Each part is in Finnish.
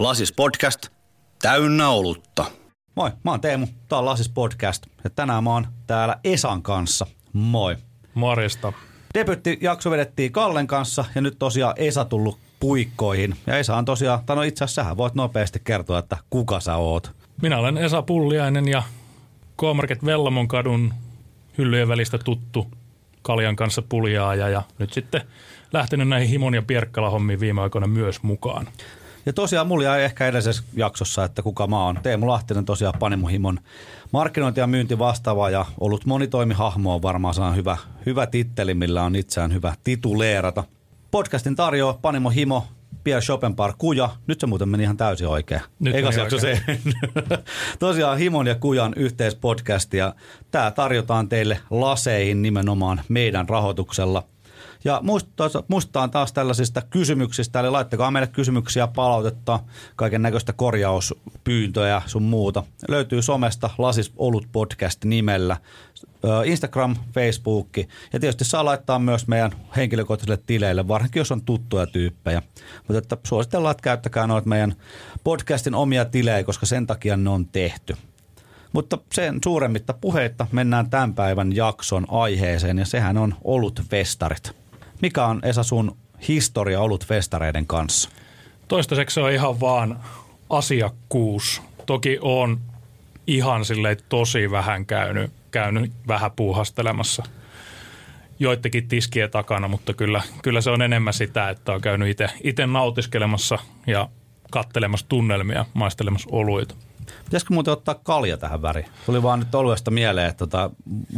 Lasis Podcast täynnä olutta. Moi, mä oon Teemu, tää on Lasis Podcast ja tänään mä oon täällä Esan kanssa. Moi. Morjesta. Debytti-jakso vedettiin Kallen kanssa ja nyt tosiaan Esa tullut puikkoihin. Ja Esa on tosiaan, tai no itse asiassa sähän voit nopeasti kertoa, että kuka sä oot. Minä olen Esa Pulliainen ja K-Market Vellamon kadun hyllyjen välistä tuttu Kaljan kanssa puljaaja ja nyt sitten lähtenyt näihin Himon ja Pierkkala-hommiin viime aikoina myös mukaan. Ja tosiaan mulla jäi ehkä edellisessä jaksossa, että kuka mä oon. Teemu Lahtinen tosiaan Panimohimon markkinointi- ja myynti vastaava ja ollut monitoimihahmo on varmaan sellainen hyvä, hyvä titteli, millä on itseään hyvä tituleerata. Podcastin tarjoaa Panimo Himo, Pierre Schopenbar Kuja. Nyt se muuten meni ihan täysin oikein. Nyt jakso se. Tosiaan Himon ja Kujan yhteispodcast ja tämä tarjotaan teille laseihin nimenomaan meidän rahoituksella. Ja muistutaan taas tällaisista kysymyksistä, eli laittakaa meille kysymyksiä, palautetta, kaiken näköistä korjauspyyntöjä sun muuta. Löytyy somesta Lasis Olut Podcast nimellä, Instagram, Facebook ja tietysti saa laittaa myös meidän henkilökohtaisille tileille, varsinkin jos on tuttuja tyyppejä. Mutta että suositellaan, että käyttäkää noita meidän podcastin omia tilejä, koska sen takia ne on tehty. Mutta sen suuremmitta puheitta mennään tämän päivän jakson aiheeseen ja sehän on ollut festarit. Mikä on Esa sun historia ollut festareiden kanssa? Toistaiseksi se on ihan vaan asiakkuus. Toki on ihan silleen tosi vähän käynyt, käynyt vähän puuhastelemassa joidenkin tiskien takana, mutta kyllä, kyllä se on enemmän sitä, että on käynyt itse nautiskelemassa ja kattelemassa tunnelmia, maistelemassa oluita. Pitäisikö muuten ottaa kalja tähän väriin? Tuli vaan nyt oluesta mieleen, että tota,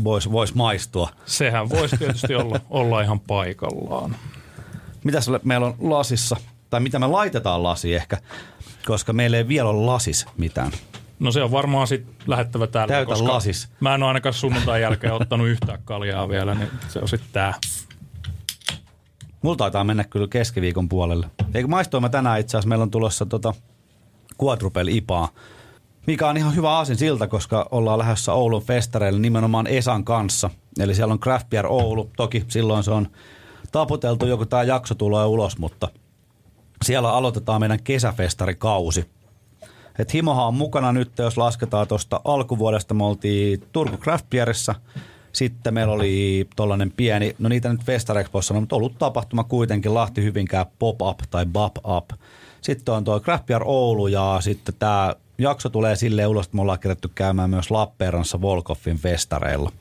voisi vois maistua. Sehän voisi tietysti olla, olla ihan paikallaan. Mitäs meillä on lasissa? Tai mitä me laitetaan lasi ehkä? Koska meillä ei vielä ole lasis mitään. No se on varmaan sitten lähettävä täällä. Täytä koska lasis. Mä en ole ainakaan sunnuntain jälkeen ottanut yhtään kaljaa vielä, niin se on sitten tää. Mulla taitaa mennä kyllä keskiviikon puolelle. Eikö maistoimme tänään itse asiassa, meillä on tulossa tota Quadruple IPAa, mikä on ihan hyvä aasin siltä, koska ollaan lähdössä Oulun festareille nimenomaan Esan kanssa. Eli siellä on Craft Beer Oulu, toki silloin se on taputeltu, joku tämä jakso tulee ulos, mutta siellä aloitetaan meidän kesäfestarikausi. Et Himohan on mukana nyt, jos lasketaan tuosta alkuvuodesta, me oltiin Turku Craft Beerissä, sitten meillä oli tollainen pieni, no niitä nyt Festarexpossa, mutta ollut tapahtuma kuitenkin Lahti Hyvinkään Pop-Up tai Bop-Up. Sitten on tuo Craft Beer Oulu ja sitten tämä jakso tulee silleen ulos, että me ollaan kerätty käymään myös Lappeenrannassa Volkoffin festareilla.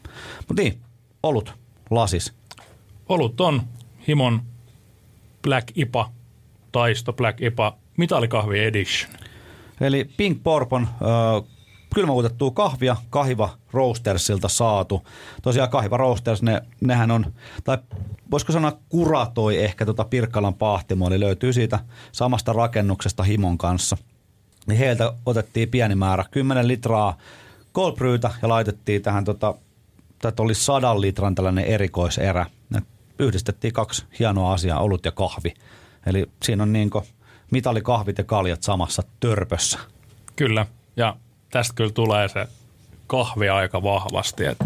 Mutta niin, olut, lasis. Olut on Himon Black IPA, Taisto Black IPA, mitalikahvi edition. Eli Pink Porpon kylmäuutettua kahvia Kahiva Roastersilta saatu. Tosiaan Kahiva Roasters, ne, nehän on, tai voisiko sanoa kuratoi ehkä tota Pirkkalan pahtimoa, eli löytyy siitä samasta rakennuksesta Himon kanssa. Niin heiltä otettiin pieni määrä, 10 litraa cold brewtä ja laitettiin tähän, tota, tätä oli sadan litran tällainen erikoiserä. Ne yhdistettiin kaksi hienoa asiaa, olut ja kahvi. Eli siinä on niin mitalikahvit ja kaljat samassa törpössä. Kyllä, ja tästä kyllä tulee se kahvi aika vahvasti, että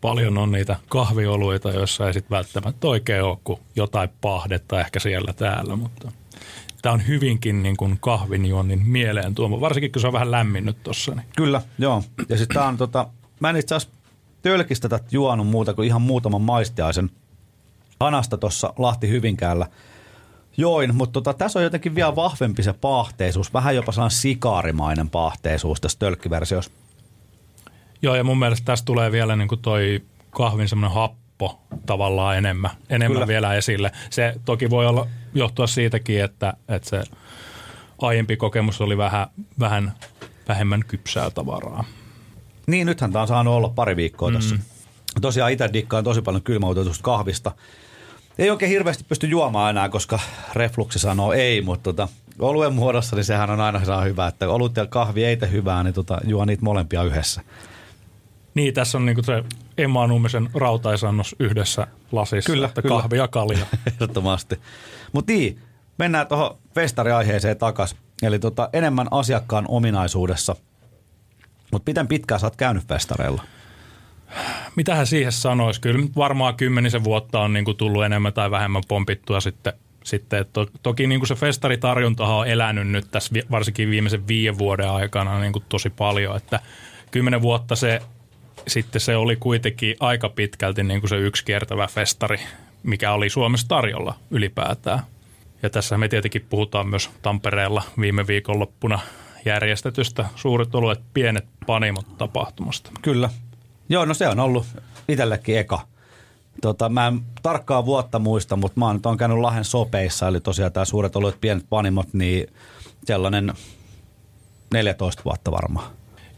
paljon on niitä kahvioluita, joissa ei sitten välttämättä oikein ole kuin jotain pahdetta ehkä siellä täällä, mutta tämä on hyvinkin niin kuin kahvinjuonnin mieleen tuoma, varsinkin kun se on vähän lämminnyt tuossa. Niin. Kyllä, joo. Ja sitten tää on tota, mä en itse asiassa tölkistä tätä juonut muuta kuin ihan muutaman maistiaisen anasta tuossa Lahti Hyvinkäällä join, mutta tota, tässä on jotenkin vielä vahvempi se pahteisuus, vähän jopa sellainen sikaarimainen pahteisuus tässä tölkkiversiossa. Joo, ja mun mielestä tässä tulee vielä niin kuin toi kahvin semmoinen happo tavallaan enemmän, enemmän Kyllä. vielä esille. Se toki voi olla johtua siitäkin, että, että se aiempi kokemus oli vähän, vähän vähemmän kypsää tavaraa. Niin, nythän tämä on saanut olla pari viikkoa tässä. Tosiaan itse dikkaan tosi paljon kylmäutetusta kahvista. Ei oikein hirveästi pysty juomaan enää, koska refluksi sanoo ei, mutta tota, oluen muodossa niin sehän on aina saa hyvä, että olut ja kahvi ei tee hyvää, niin tota, juo niitä molempia yhdessä. Niin, tässä on niinku se Emma Nummisen rautaisannos yhdessä lasissa, Kyllä, että kyllä. kahvi ja kalja. Ehdottomasti. Mutta niin, mennään tuohon festariaiheeseen takas. Eli tota, enemmän asiakkaan ominaisuudessa. Mutta miten pitkään sä oot käynyt festareilla? Mitähän siihen sanoisi? Kyllä varmaan kymmenisen vuotta on niinku tullut enemmän tai vähemmän pompittua sitten. sitten to, toki niinku se festaritarjontahan on elänyt nyt tässä varsinkin viimeisen viiden vuoden aikana niinku tosi paljon, että kymmenen vuotta se sitten se oli kuitenkin aika pitkälti niin kuin se yksi kiertävä festari, mikä oli Suomessa tarjolla ylipäätään. Ja tässä me tietenkin puhutaan myös Tampereella viime viikonloppuna järjestetystä suuret oluet pienet panimot tapahtumasta. Kyllä. Joo, no se on ollut itsellekin eka. Tota, mä en tarkkaa vuotta muista, mutta mä oon nyt on käynyt Lahden sopeissa, eli tosiaan tämä suuret oluet, pienet panimot, niin sellainen 14 vuotta varmaan.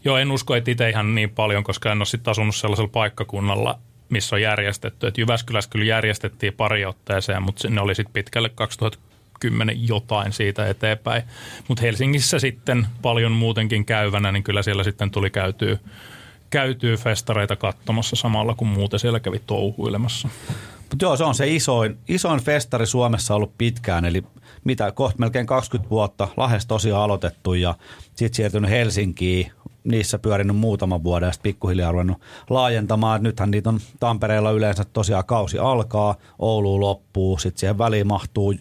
Joo, en usko, että itse ihan niin paljon, koska en ole sitten asunut sellaisella paikkakunnalla, missä on järjestetty. Et Jyväskylässä kyllä järjestettiin pari otteeseen, mutta ne oli sitten pitkälle 2010 jotain siitä eteenpäin. Mutta Helsingissä sitten paljon muutenkin käyvänä, niin kyllä siellä sitten tuli käytyä, käytyä festareita katsomassa samalla, kun muuten siellä kävi touhuilemassa. Mutta joo, se on se isoin, isoin festari Suomessa ollut pitkään, eli mitä, kohta melkein 20 vuotta, Lahdessa tosiaan aloitettu ja sitten siirtynyt Helsinkiin, niissä pyörinyt muutaman vuoden ja sitten pikkuhiljaa ruvennut laajentamaan. Nythän niitä on Tampereella yleensä tosiaan kausi alkaa, Oulu loppuu, sitten siihen väliin mahtuu,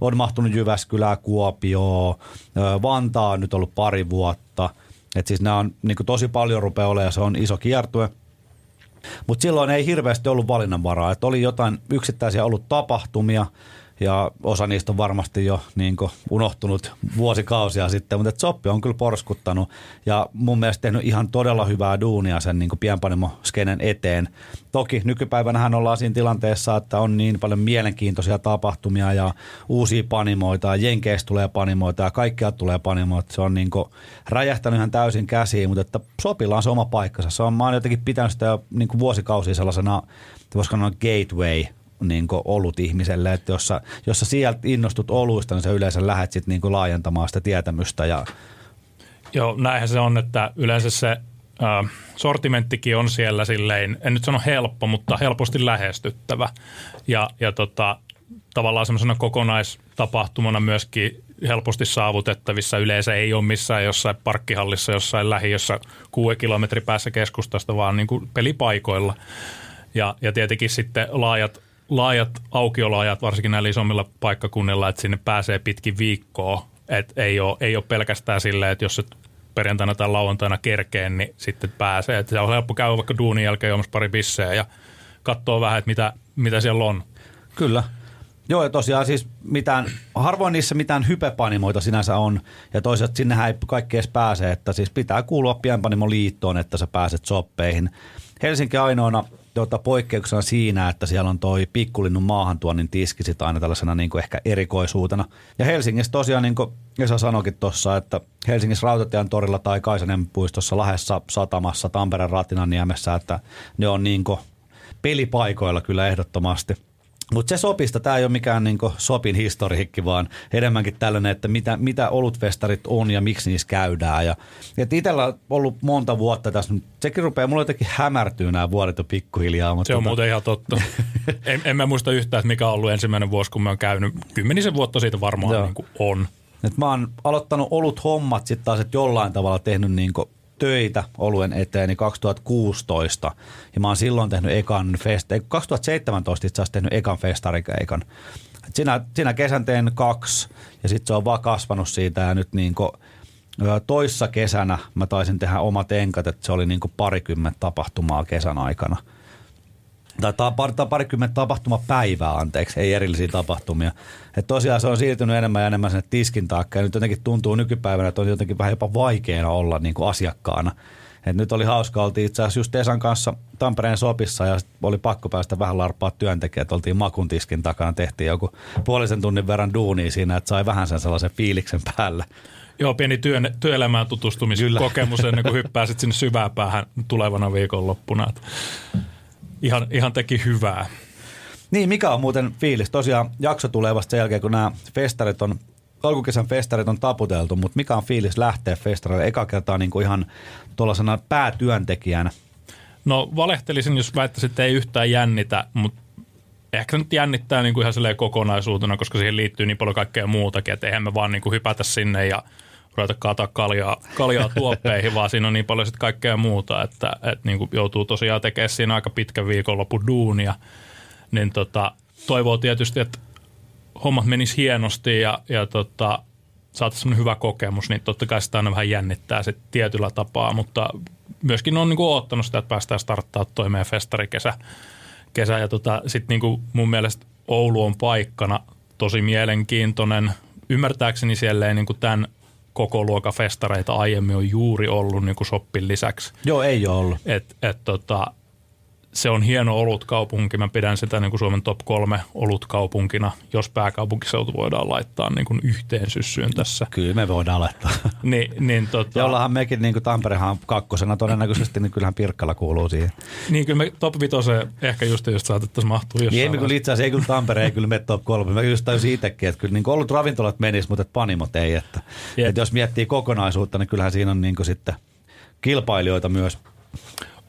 on mahtunut Jyväskylää, Kuopio, Vantaa on nyt ollut pari vuotta. Et siis nämä on niin tosi paljon rupeaa olemaan ja se on iso kiertue. Mutta silloin ei hirveästi ollut valinnanvaraa. Et oli jotain yksittäisiä ollut tapahtumia ja osa niistä on varmasti jo niin unohtunut vuosikausia sitten, mutta Soppi on kyllä porskuttanut ja mun mielestä tehnyt ihan todella hyvää duunia sen niin pienpanimoskenen eteen. Toki nykypäivänähän ollaan siinä tilanteessa, että on niin paljon mielenkiintoisia tapahtumia ja uusia panimoita ja Jenkeistä tulee panimoita ja kaikkea tulee panimoita. Se on niin räjähtänyt ihan täysin käsiin, mutta että Sopilla on se oma paikkansa. Se on, mä oon jotenkin pitänyt sitä jo niin vuosikausia sellaisena, voisiko sanoa gateway niin ollut ihmiselle, että jos sä, jos sä sieltä innostut oluista, niin sä yleensä lähdet sit niin laajentamaan sitä tietämystä. Ja... Joo, näinhän se on, että yleensä se äh, sortimenttikin on siellä silleen, en nyt sano helppo, mutta helposti lähestyttävä. Ja, ja tota, tavallaan semmoisena kokonaistapahtumana myöskin helposti saavutettavissa. Yleensä ei ole missään jossain parkkihallissa, jossain lähiössä kuuden kilometri päässä keskustasta, vaan niin kuin pelipaikoilla. Ja, ja tietenkin sitten laajat laajat aukioloajat, varsinkin näillä isommilla paikkakunnilla, että sinne pääsee pitkin viikkoa. Et ei, ole, ei ole pelkästään silleen, että jos et perjantaina tai lauantaina kerkeen, niin sitten pääsee. Et se on helppo käydä vaikka duunin jälkeen juomassa pari bisseä ja katsoa vähän, että mitä, mitä siellä on. Kyllä. Joo, ja tosiaan siis mitään, harvoin niissä mitään hypepanimoita sinänsä on, ja toisaalta sinnehän ei kaikki edes pääse, että siis pitää kuulua pienpanimoliittoon, että sä pääset soppeihin. Helsinki ainoana tuota, poikkeuksena siinä, että siellä on toi pikkulinnun maahantuonnin tiski sit aina tällaisena niin ehkä erikoisuutena. Ja Helsingissä tosiaan, niin kuin Esa sanoikin tuossa, että Helsingissä Rautatien torilla tai Kaisanen puistossa, Lahdessa, Satamassa, Tampereen Ratinaniemessä, että ne on niin pelipaikoilla kyllä ehdottomasti – mutta se sopista, tämä ei ole mikään niinku sopin historiikki, vaan enemmänkin tällainen, että mitä, mitä olutfestarit on ja miksi niissä käydään. Ja, et itsellä on ollut monta vuotta tässä, sekin rupeaa mulla jotenkin hämärtyy nämä vuodet jo pikkuhiljaa. Mutta se on tota... muuten ihan totta. en, en mä muista yhtään, että mikä on ollut ensimmäinen vuosi, kun mä oon käynyt. Kymmenisen vuotta siitä varmaan niin on. Et mä oon aloittanut olut hommat sitten taas, että jollain tavalla tehnyt niin töitä oluen eteeni 2016 ja mä oon silloin tehnyt ekan fest, 2017 itse asiassa tehnyt ekan festarikeikan. Sinä, sinä kesän tein kaksi ja sitten se on vaan kasvanut siitä ja nyt niin toissa kesänä mä taisin tehdä omat enkat, että se oli niin parikymmentä tapahtumaa kesän aikana – tai ta- parikymmentä tapahtumapäivää, anteeksi, ei erillisiä tapahtumia. Et tosiaan se on siirtynyt enemmän ja enemmän sinne tiskin taakka ja nyt jotenkin tuntuu nykypäivänä, että on jotenkin vähän jopa vaikeana olla niin kuin asiakkaana. Et nyt oli hauska, oltiin itse asiassa just Esan kanssa Tampereen sopissa ja oli pakko päästä vähän larppaa työntekijät. Oltiin makun tiskin takana, tehtiin joku puolisen tunnin verran duunia siinä, että sai vähän sen sellaisen fiiliksen päällä. Joo, pieni työn, työelämään tutustumiskokemus ennen kuin hyppää sitten sinne syvään päähän tulevana viikonloppuna. ihan, ihan teki hyvää. Niin, mikä on muuten fiilis? Tosiaan jakso tulee vasta sen jälkeen, kun nämä festarit on, alkukesän festarit on taputeltu, mutta mikä on fiilis lähteä festarille eka kertaa niin kuin ihan tuollaisena päätyöntekijänä? No valehtelisin, jos väittäisin, että ei yhtään jännitä, mutta ehkä nyt jännittää niin kuin ihan kokonaisuutena, koska siihen liittyy niin paljon kaikkea muutakin, että eihän me vaan niin kuin hypätä sinne ja ruveta kaataa kaljaa, kaljaa tuoppeihin, vaan siinä on niin paljon sitten kaikkea muuta, että, että niin kuin joutuu tosiaan tekemään siinä aika pitkän viikonlopun duunia. Niin tota, toivoo tietysti, että hommat menis hienosti ja, ja tota, saataisiin hyvä kokemus, niin totta kai sitä aina vähän jännittää sit tietyllä tapaa, mutta myöskin on niinku oottanut sitä, että päästään starttaa toi meidän festarikesä. Kesä, ja tota, sitten niinku mun mielestä Oulu on paikkana tosi mielenkiintoinen. Ymmärtääkseni siellä ei niinku tämän koko luokan festareita aiemmin on juuri ollut niinku shoppin lisäksi. Joo, ei ole ollut. Et, et tota, se on hieno olutkaupunki. Mä pidän sitä niin kuin Suomen top kolme olutkaupunkina, jos pääkaupunkiseutu voidaan laittaa niin kuin yhteen syssyyn tässä. Kyllä me voidaan laittaa. Ni, niin, tota, Ja ollaanhan mekin, niin kuin Tamperehan kakkosena todennäköisesti, niin kyllähän Pirkkala kuuluu siihen. niin kyllä me top vitoseen ehkä just, just saatettaisiin mahtua Niin jossain ei me kyllä itse asiassa, ei kyllä Tampere, ei kyllä mene top kolme. Mä just täysin itsekin, että kyllä niin ollut ravintolat menis, mutta panimot ei. Että, Jep. että jos miettii kokonaisuutta, niin kyllähän siinä on niin kuin sitten kilpailijoita myös.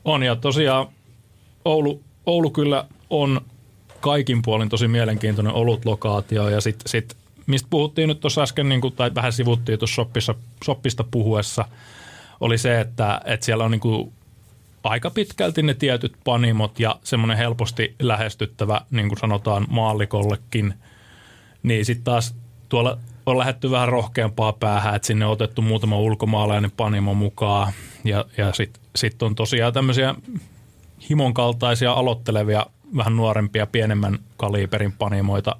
On ja tosiaan Oulu, Oulu kyllä on kaikin puolin tosi mielenkiintoinen olutlokaatio ja sitten sit, mistä puhuttiin nyt tuossa äsken, niin kuin, tai vähän sivuttiin tuossa shoppissa, shoppista puhuessa, oli se, että, että siellä on niin kuin aika pitkälti ne tietyt panimot ja semmoinen helposti lähestyttävä, niin kuin sanotaan maallikollekin, niin sitten taas tuolla on lähdetty vähän rohkeampaa päähän, että sinne on otettu muutama ulkomaalainen panimo mukaan ja, ja sitten sit on tosiaan tämmöisiä himon kaltaisia aloittelevia, vähän nuorempia, pienemmän kaliberin panimoita,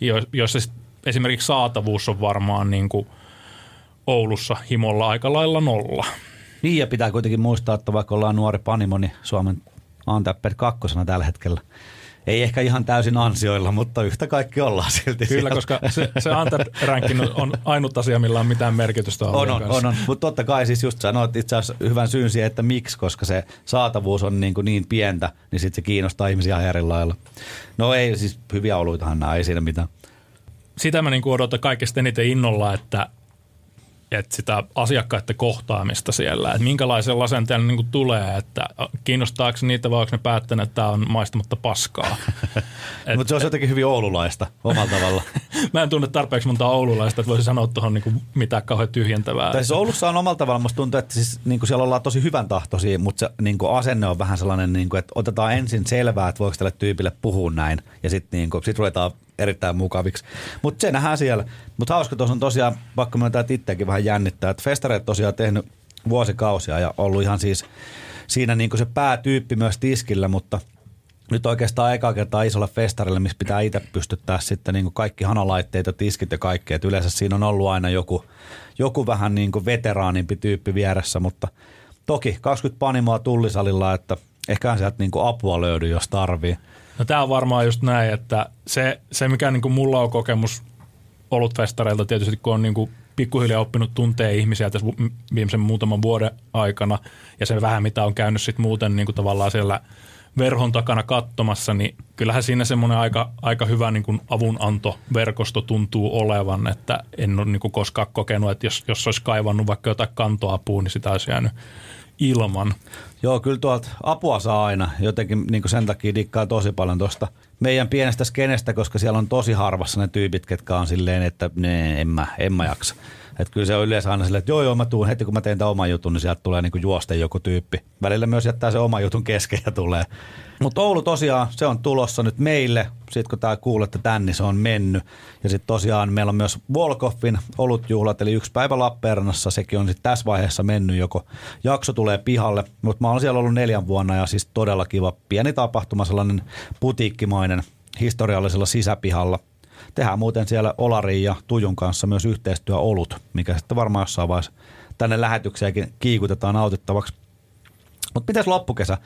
jo- joissa esimerkiksi saatavuus on varmaan niin kuin Oulussa himolla aika lailla nolla. Niin ja pitää kuitenkin muistaa, että vaikka ollaan nuori panimo, niin Suomen Antapper kakkosena tällä hetkellä. Ei ehkä ihan täysin ansioilla, mutta yhtä kaikki ollaan silti Kyllä, siellä. koska se, se Antep-rankin on ainut asia, millä on mitään merkitystä On, on, on, on. mutta totta kai siis just sanoit itse asiassa hyvän syyn siihen, että miksi, koska se saatavuus on niin, kuin niin pientä, niin sitten se kiinnostaa ihmisiä ihan eri lailla. No ei, siis hyviä oluitahan nämä, ei siinä mitään. Sitä mä niin odotan kaikista eniten innolla, että, että sitä asiakkaiden kohtaamista siellä, että minkälaisen asenteen niin tulee, että kiinnostaako niitä vai onko ne päättäneet, että tämä on maistamatta paskaa. Mutta se on jotenkin hyvin oululaista omalla tavalla. Mä en tunne tarpeeksi monta oululaista, että voisi sanoa tuohon niin mitään kauhean tyhjentävää. Tai siis Oulussa on omalla tavalla, musta tuntuu, että siis, niin kuin siellä ollaan tosi hyvän tahtoisia, mutta se niin kuin asenne on vähän sellainen, niin kuin, että otetaan ensin selvää, että voiko tälle tyypille puhua näin, ja sitten niin kuin, sit ruvetaan erittäin mukaviksi. Mutta se nähdään siellä. Mutta hauska tuossa on tosiaan, vaikka me tätä itseäkin vähän jännittää, että festareet tosiaan tehnyt vuosikausia ja ollut ihan siis siinä niin kuin se päätyyppi myös tiskillä, mutta nyt oikeastaan eka kertaa isolla festarilla, missä pitää itse pystyttää sitten niin kuin kaikki hanalaitteet ja tiskit ja kaikki. Et yleensä siinä on ollut aina joku, joku vähän niin kuin veteraanimpi tyyppi vieressä, mutta toki 20 panimoa tullisalilla, että ehkä sieltä niin kuin apua löydy, jos tarvii. No tämä on varmaan just näin, että se, se mikä niin kuin mulla on kokemus olutfestareilta tietysti, kun on niin kuin pikkuhiljaa oppinut tuntee ihmisiä tässä viimeisen muutaman vuoden aikana ja se vähän mitä on käynyt sitten muuten niin kuin tavallaan siellä verhon takana katsomassa, niin kyllähän siinä semmoinen aika, aika hyvä niin kuin avunantoverkosto tuntuu olevan, että en ole niin kuin koskaan kokenut, että jos, jos olisi kaivannut vaikka jotain kantoapua, niin sitä olisi jäänyt ilman. Joo, kyllä tuolta apua saa aina. Jotenkin niin sen takia dikkaa tosi paljon tuosta meidän pienestä skenestä, koska siellä on tosi harvassa ne tyypit, ketkä on silleen, että ne, en mä, en mä jaksa. Että kyllä se on yleensä aina silleen, että joo joo mä tuun heti kun mä teen tämän oman jutun, niin sieltä tulee niinku juosten joku tyyppi. Välillä myös jättää se oma jutun kesken ja tulee. Mutta Oulu tosiaan, se on tulossa nyt meille. Sitten kun tää kuulette tän, niin se on mennyt. Ja sitten tosiaan meillä on myös Volkoffin olutjuhlat, eli yksi päivä Lappeenrannassa. Sekin on sitten tässä vaiheessa mennyt, joko jakso tulee pihalle. Mutta mä oon siellä ollut neljän vuonna ja siis todella kiva pieni tapahtuma, sellainen putiikkimainen historiallisella sisäpihalla. Tehdään muuten siellä Olarin ja Tujun kanssa myös yhteistyö olut, mikä sitten varmaan jossain vaiheessa tänne lähetykseenkin kiikutetaan nautittavaksi. Mutta mitäs loppukesä?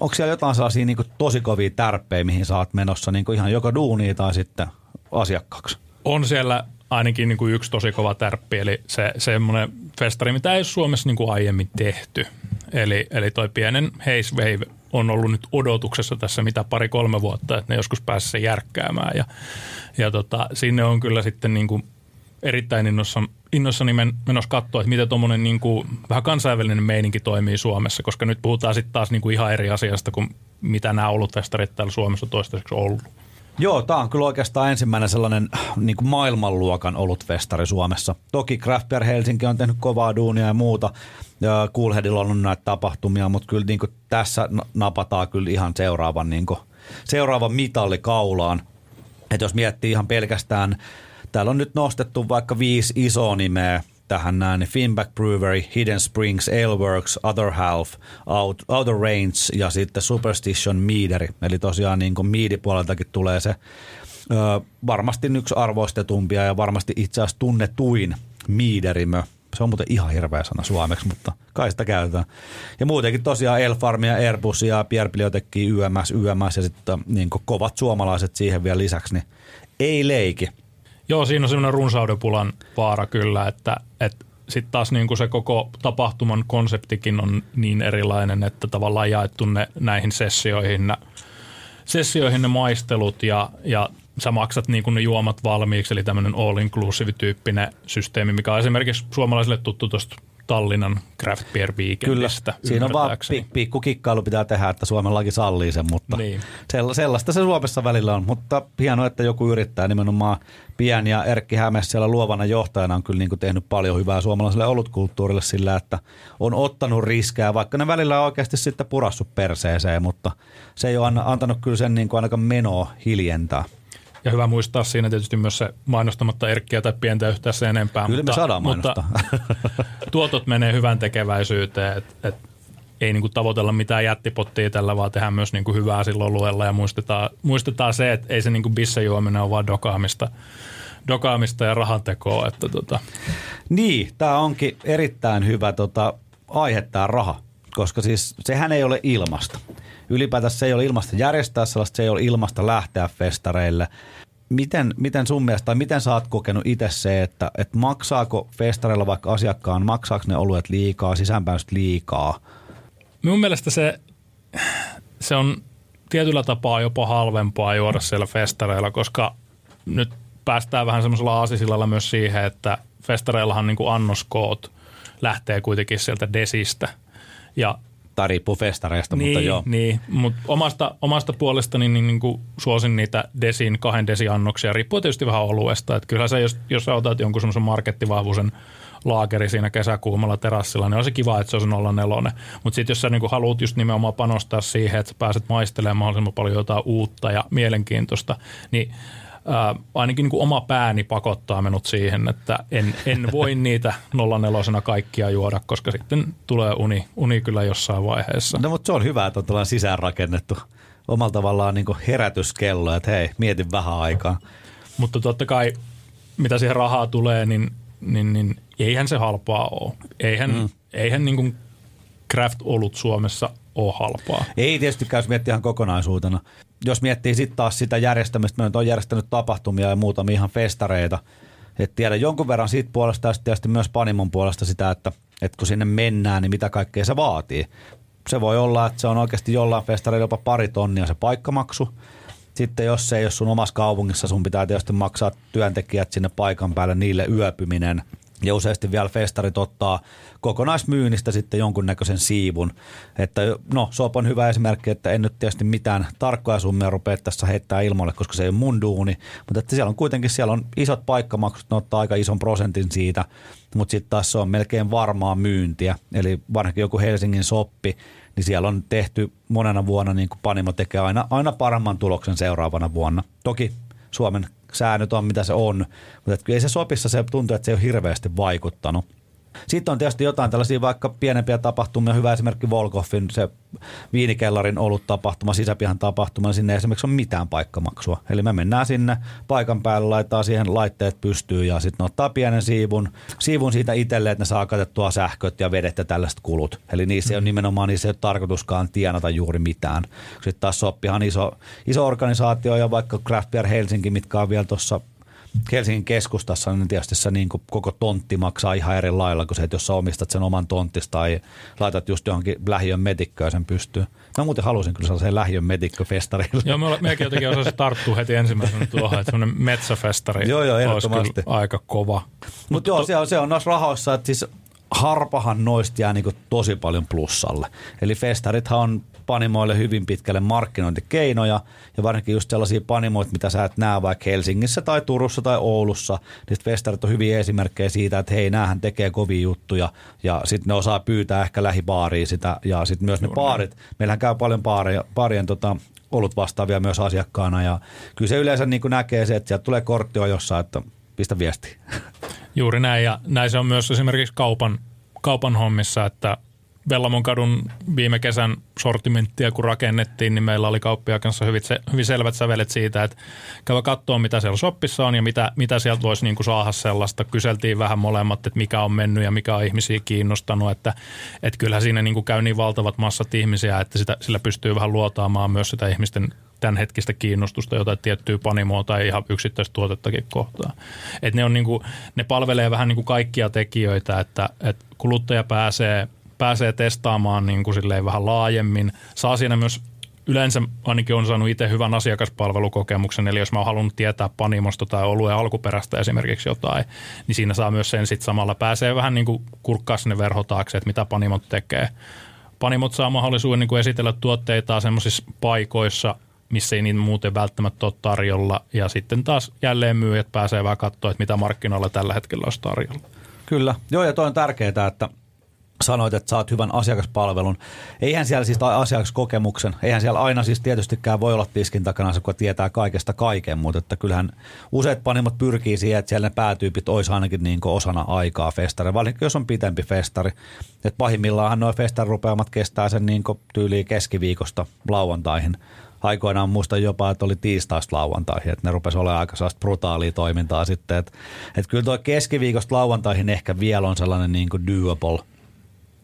Onko siellä jotain sellaisia niin tosi kovia tärppejä, mihin oot menossa niin ihan joko duunia tai sitten asiakkaaksi? on siellä ainakin niin yksi tosi kova tärppi, eli se semmoinen festari, mitä ei Suomessa niin aiemmin tehty. Eli, eli toi pienen Haze Wave on ollut nyt odotuksessa tässä mitä pari-kolme vuotta, että ne joskus pääsisi se järkkäämään. Ja, ja tota, sinne on kyllä sitten niin kuin erittäin innossa, innossani men, menossa katsoa, että miten tuommoinen niin kuin, vähän kansainvälinen meininki toimii Suomessa, koska nyt puhutaan sitten taas niin kuin ihan eri asiasta kuin mitä nämä olutfestarit täällä Suomessa toistaiseksi ollut. Joo, tämä on kyllä oikeastaan ensimmäinen sellainen niin kuin maailmanluokan olutfestari Suomessa. Toki Craft Beer Helsinki on tehnyt kovaa duunia ja muuta. Coolheadilla on ollut näitä tapahtumia, mutta kyllä niin kuin tässä napataan kyllä ihan seuraavan, niin kuin, seuraavan mitalli kaulaan. Et jos miettii ihan pelkästään, täällä on nyt nostettu vaikka viisi isoa nimeä tähän näin, niin Finback Brewery, Hidden Springs, Aleworks, Other Half, Out, Outer Range ja sitten Superstition Meaderi. Eli tosiaan niin kuin Meadi-puoleltakin tulee se ö, varmasti yksi arvostetumpia ja varmasti itse asiassa tunnetuin Meaderimö. Se on muuten ihan hirveä sana suomeksi, mutta kai sitä käytetään. Ja muutenkin tosiaan Elfarmia, Airbus ja Pierre Bibliotekki, YMS, YMS ja sitten niin kovat suomalaiset siihen vielä lisäksi, niin ei leiki. Joo, siinä on semmoinen runsaudenpulan vaara kyllä, että, että sitten taas niin kuin se koko tapahtuman konseptikin on niin erilainen, että tavallaan jaettu ne näihin sessioihin, ne, sessioihin ne maistelut ja, ja sä maksat niin kuin ne juomat valmiiksi, eli tämmöinen all-inclusive-tyyppinen systeemi, mikä on esimerkiksi suomalaisille tuttu tuosta Tallinnan Craft Beer Weekendistä. Kyllä, siinä on vaan pi- pikku kikkailu pitää tehdä, että Suomen laki sallii sen, mutta niin. sellaista se Suomessa välillä on. Mutta hienoa, että joku yrittää nimenomaan pian ja Erkki Hämes siellä luovana johtajana on kyllä niin kuin tehnyt paljon hyvää suomalaiselle olutkulttuurille sillä, että on ottanut riskejä, vaikka ne välillä on oikeasti sitten purassut perseeseen, mutta se ei ole antanut kyllä sen niin kuin ainakaan menoa hiljentää. Ja hyvä muistaa siinä tietysti myös se mainostamatta Erkkiä tai pientä yhtään sen enempää. Kyllä mutta, me saadaan mutta tuotot menee hyvän tekeväisyyteen, että et ei niinku tavoitella mitään jättipottia tällä, vaan tehdään myös niinku hyvää silloin luella ja muistetaan, muistetaan se, että ei se niinku bissejuominen ole vaan dokaamista, dokaamista ja rahantekoa. Että tota. Niin, tämä onkin erittäin hyvä tota, aihe tämä raha, koska siis sehän ei ole ilmasta ylipäätään se ei ole ilmasta järjestää sellaista, se ei ole ilmasta lähteä festareille. Miten, miten sun mielestä, tai miten sä oot kokenut itse se, että, että maksaako festareilla vaikka asiakkaan, maksaako ne oluet liikaa, sisäänpäin liikaa? Minun mielestä se, se on tietyllä tapaa jopa halvempaa juoda siellä festareilla, koska nyt päästään vähän semmoisella aasisillalla myös siihen, että festareillahan niin kuin annoskoot lähtee kuitenkin sieltä desistä. Ja tai riippuu festareista, niin, mutta joo. Niin, mutta omasta, omasta puolestani niin, niin kuin suosin niitä desin, kahden desiannoksia, riippuu tietysti vähän oluesta. Että kyllä se, jos, jos sä otat jonkun semmoisen markettivahvuisen laakeri siinä kesäkuumalla terassilla, niin on se kiva, että se on 04. Mutta sitten jos sä niin haluat just nimenomaan panostaa siihen, että sä pääset maistelemaan mahdollisimman paljon jotain uutta ja mielenkiintoista, niin ää, ainakin niin kuin oma pääni pakottaa minut siihen, että en, en voi niitä 04 kaikkia juoda, koska sitten tulee uni, uni kyllä jossain vaiheessa. No mutta se on hyvä, että on tällainen sisäänrakennettu omalla tavallaan niin herätyskello, että hei, mietin vähän aikaa. Mutta totta kai, mitä siihen rahaa tulee, niin, niin, niin eihän se halpaa ole. Eihän, mm. eihän niin kuin craft-olut Suomessa ole halpaa. Ei tietysti käy miettiä ihan kokonaisuutena jos miettii sitten taas sitä järjestämistä, mä nyt olen järjestänyt tapahtumia ja muutamia ihan festareita, että tiedän jonkun verran siitä puolesta ja tietysti myös Panimon puolesta sitä, että, että kun sinne mennään, niin mitä kaikkea se vaatii. Se voi olla, että se on oikeasti jollain festareilla jopa pari tonnia se paikkamaksu. Sitten jos se ei ole sun omassa kaupungissa, sun pitää tietysti maksaa työntekijät sinne paikan päälle, niille yöpyminen – ja useasti vielä festarit ottaa kokonaismyynnistä sitten jonkunnäköisen siivun. Että no, Soop on hyvä esimerkki, että en nyt tietysti mitään tarkkoja summia rupea tässä heittää ilmoille, koska se ei ole mun duuni. Mutta että siellä on kuitenkin siellä on isot paikkamaksut, ne ottaa aika ison prosentin siitä, mutta sitten taas se on melkein varmaa myyntiä. Eli varsinkin joku Helsingin soppi, niin siellä on tehty monena vuonna, niin kuin Panimo tekee aina, aina paremman tuloksen seuraavana vuonna. Toki Suomen säännöt on mitä se on, mutta kyllä ei se sopissa se tuntuu, että se ei ole hirveästi vaikuttanut. Sitten on tietysti jotain tällaisia vaikka pienempiä tapahtumia, hyvä esimerkki Volkoffin, se viinikellarin ollut tapahtuma, sisäpihan tapahtuma, niin sinne ei esimerkiksi ole mitään paikkamaksua. Eli me mennään sinne paikan päälle, laittaa siihen laitteet pystyyn ja sitten ottaa pienen siivun, siivun siitä itselle, että ne saa katettua sähköt ja vedet ja tällaiset kulut. Eli niissä mm. ei ole nimenomaan, niissä ei ole tarkoituskaan tienata juuri mitään. Sitten taas Soppihan iso, iso organisaatio ja vaikka Craft Beer Helsinki, mitkä on vielä tuossa Helsingin keskustassa, niin tietysti se niin kuin koko tontti maksaa ihan eri lailla kuin se, että jos sä omistat sen oman tonttista tai laitat just johonkin lähiön metikköön sen pystyy. Mä muuten halusin kyllä sellaisen lähiön metikköfestarille. Joo, me, mekin jotenkin osasin tarttua heti ensimmäisenä tuohon, että semmoinen metsäfestari Joo, joo, ehdottomasti. aika kova. Mutta joo, se on, se on noissa rahoissa, että siis harpahan noista jää niinku tosi paljon plussalle. Eli festarithan on panimoille hyvin pitkälle markkinointikeinoja ja varsinkin just sellaisia panimoita, mitä sä et näe vaikka Helsingissä tai Turussa tai Oulussa. Niin festarit on hyviä esimerkkejä siitä, että hei, näähän tekee kovia juttuja ja sitten ne osaa pyytää ehkä lähibaariin sitä ja sitten myös ne baarit. Meillähän käy paljon baaria, baarien tota, olut vastaavia myös asiakkaana ja kyllä se yleensä niin näkee se, että sieltä tulee kortti on jossain, että pistä viesti. Juuri näin, ja näin se on myös esimerkiksi kaupan, kaupan hommissa, että Vellamon kadun viime kesän sortimenttia kun rakennettiin, niin meillä oli kauppia kanssa hyvin, se, hyvin selvät sävelet siitä, että käydä katsoa, mitä siellä shoppissa on ja mitä, mitä sieltä voisi niin kuin saada sellaista. Kyseltiin vähän molemmat, että mikä on mennyt ja mikä on ihmisiä kiinnostanut, että, että kyllähän siinä niin kuin käy niin valtavat massat ihmisiä, että sitä, sillä pystyy vähän luotaamaan myös sitä ihmisten tämänhetkistä kiinnostusta jotain tiettyä panimoa tai ihan yksittäistä tuotettakin kohtaa. Et ne, on niin kuin, ne palvelee vähän niin kuin kaikkia tekijöitä, että, että kuluttaja pääsee, pääsee testaamaan niin kuin silleen vähän laajemmin. Saa siinä myös yleensä ainakin on saanut itse hyvän asiakaspalvelukokemuksen, eli jos mä oon halunnut tietää panimosta tai oluen alkuperäistä esimerkiksi jotain, niin siinä saa myös sen sitten samalla pääsee vähän niin kuin kurkkaa sinne verho taakse, että mitä panimot tekee. Panimot saa mahdollisuuden niin kuin esitellä tuotteitaan semmoisissa paikoissa, missä ei niin muuten välttämättä ole tarjolla. Ja sitten taas jälleen myyjät pääsee vähän katsoa, että mitä markkinoilla tällä hetkellä olisi tarjolla. Kyllä. Joo, ja toi on tärkeää, että sanoit, että saat hyvän asiakaspalvelun. Eihän siellä siis tai asiakaskokemuksen, eihän siellä aina siis tietystikään voi olla tiskin takana, kun tietää kaikesta kaiken, mutta että kyllähän useat panimot pyrkii siihen, että siellä ne päätyypit olisi ainakin niin osana aikaa festari, varsinkin jos on pitempi festari. Että pahimmillaan nuo festarirupeamat kestää sen niin tyyliin keskiviikosta lauantaihin aikoinaan muistan jopa, että oli tiistaista lauantaihin, että ne rupesi olemaan aika sellaista brutaalia toimintaa sitten, että, että kyllä tuo keskiviikosta lauantaihin ehkä vielä on sellainen niin kuin doable.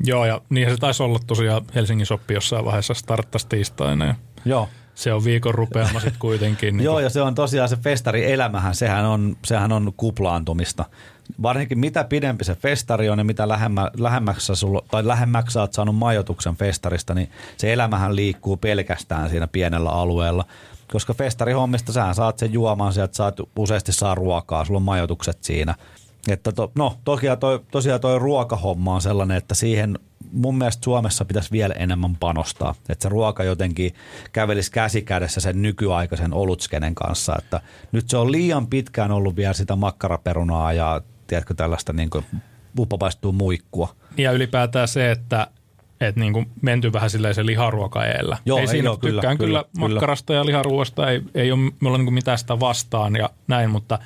Joo, ja niin se taisi olla tosiaan Helsingin soppi jossain vaiheessa starttasi tiistaina. Ja Joo. Se on viikon rupeama sitten kuitenkin. niin Joo, ja se on tosiaan se festari elämähän, sehän on, sehän on kuplaantumista. Varsinkin mitä pidempi se festari on ja mitä lähemmä, lähemmäksi, sulla, tai lähemmäksi sä oot saanut majoituksen festarista, niin se elämähän liikkuu pelkästään siinä pienellä alueella. Koska festarihommista sähän saat sen juomaan sieltä, saat useasti saa ruokaa, sulla on majoitukset siinä. Että to, no, tosiaan toi, tosiaan toi ruokahomma on sellainen, että siihen mun mielestä Suomessa pitäisi vielä enemmän panostaa. Että se ruoka jotenkin kävelisi käsi kädessä sen nykyaikaisen olutskenen kanssa. Että nyt se on liian pitkään ollut vielä sitä makkaraperunaa ja tiedätkö tällaista niin kuin muikkua. Ja ylipäätään se, että että niin kuin menty vähän silleen se liharuoka eellä. Joo, ei, ei siinä joo, kyllä, tykkään kyllä, kyllä, makkarasta ja liharuoasta, ei, ei ole mulla niin mitään sitä vastaan ja näin, mutta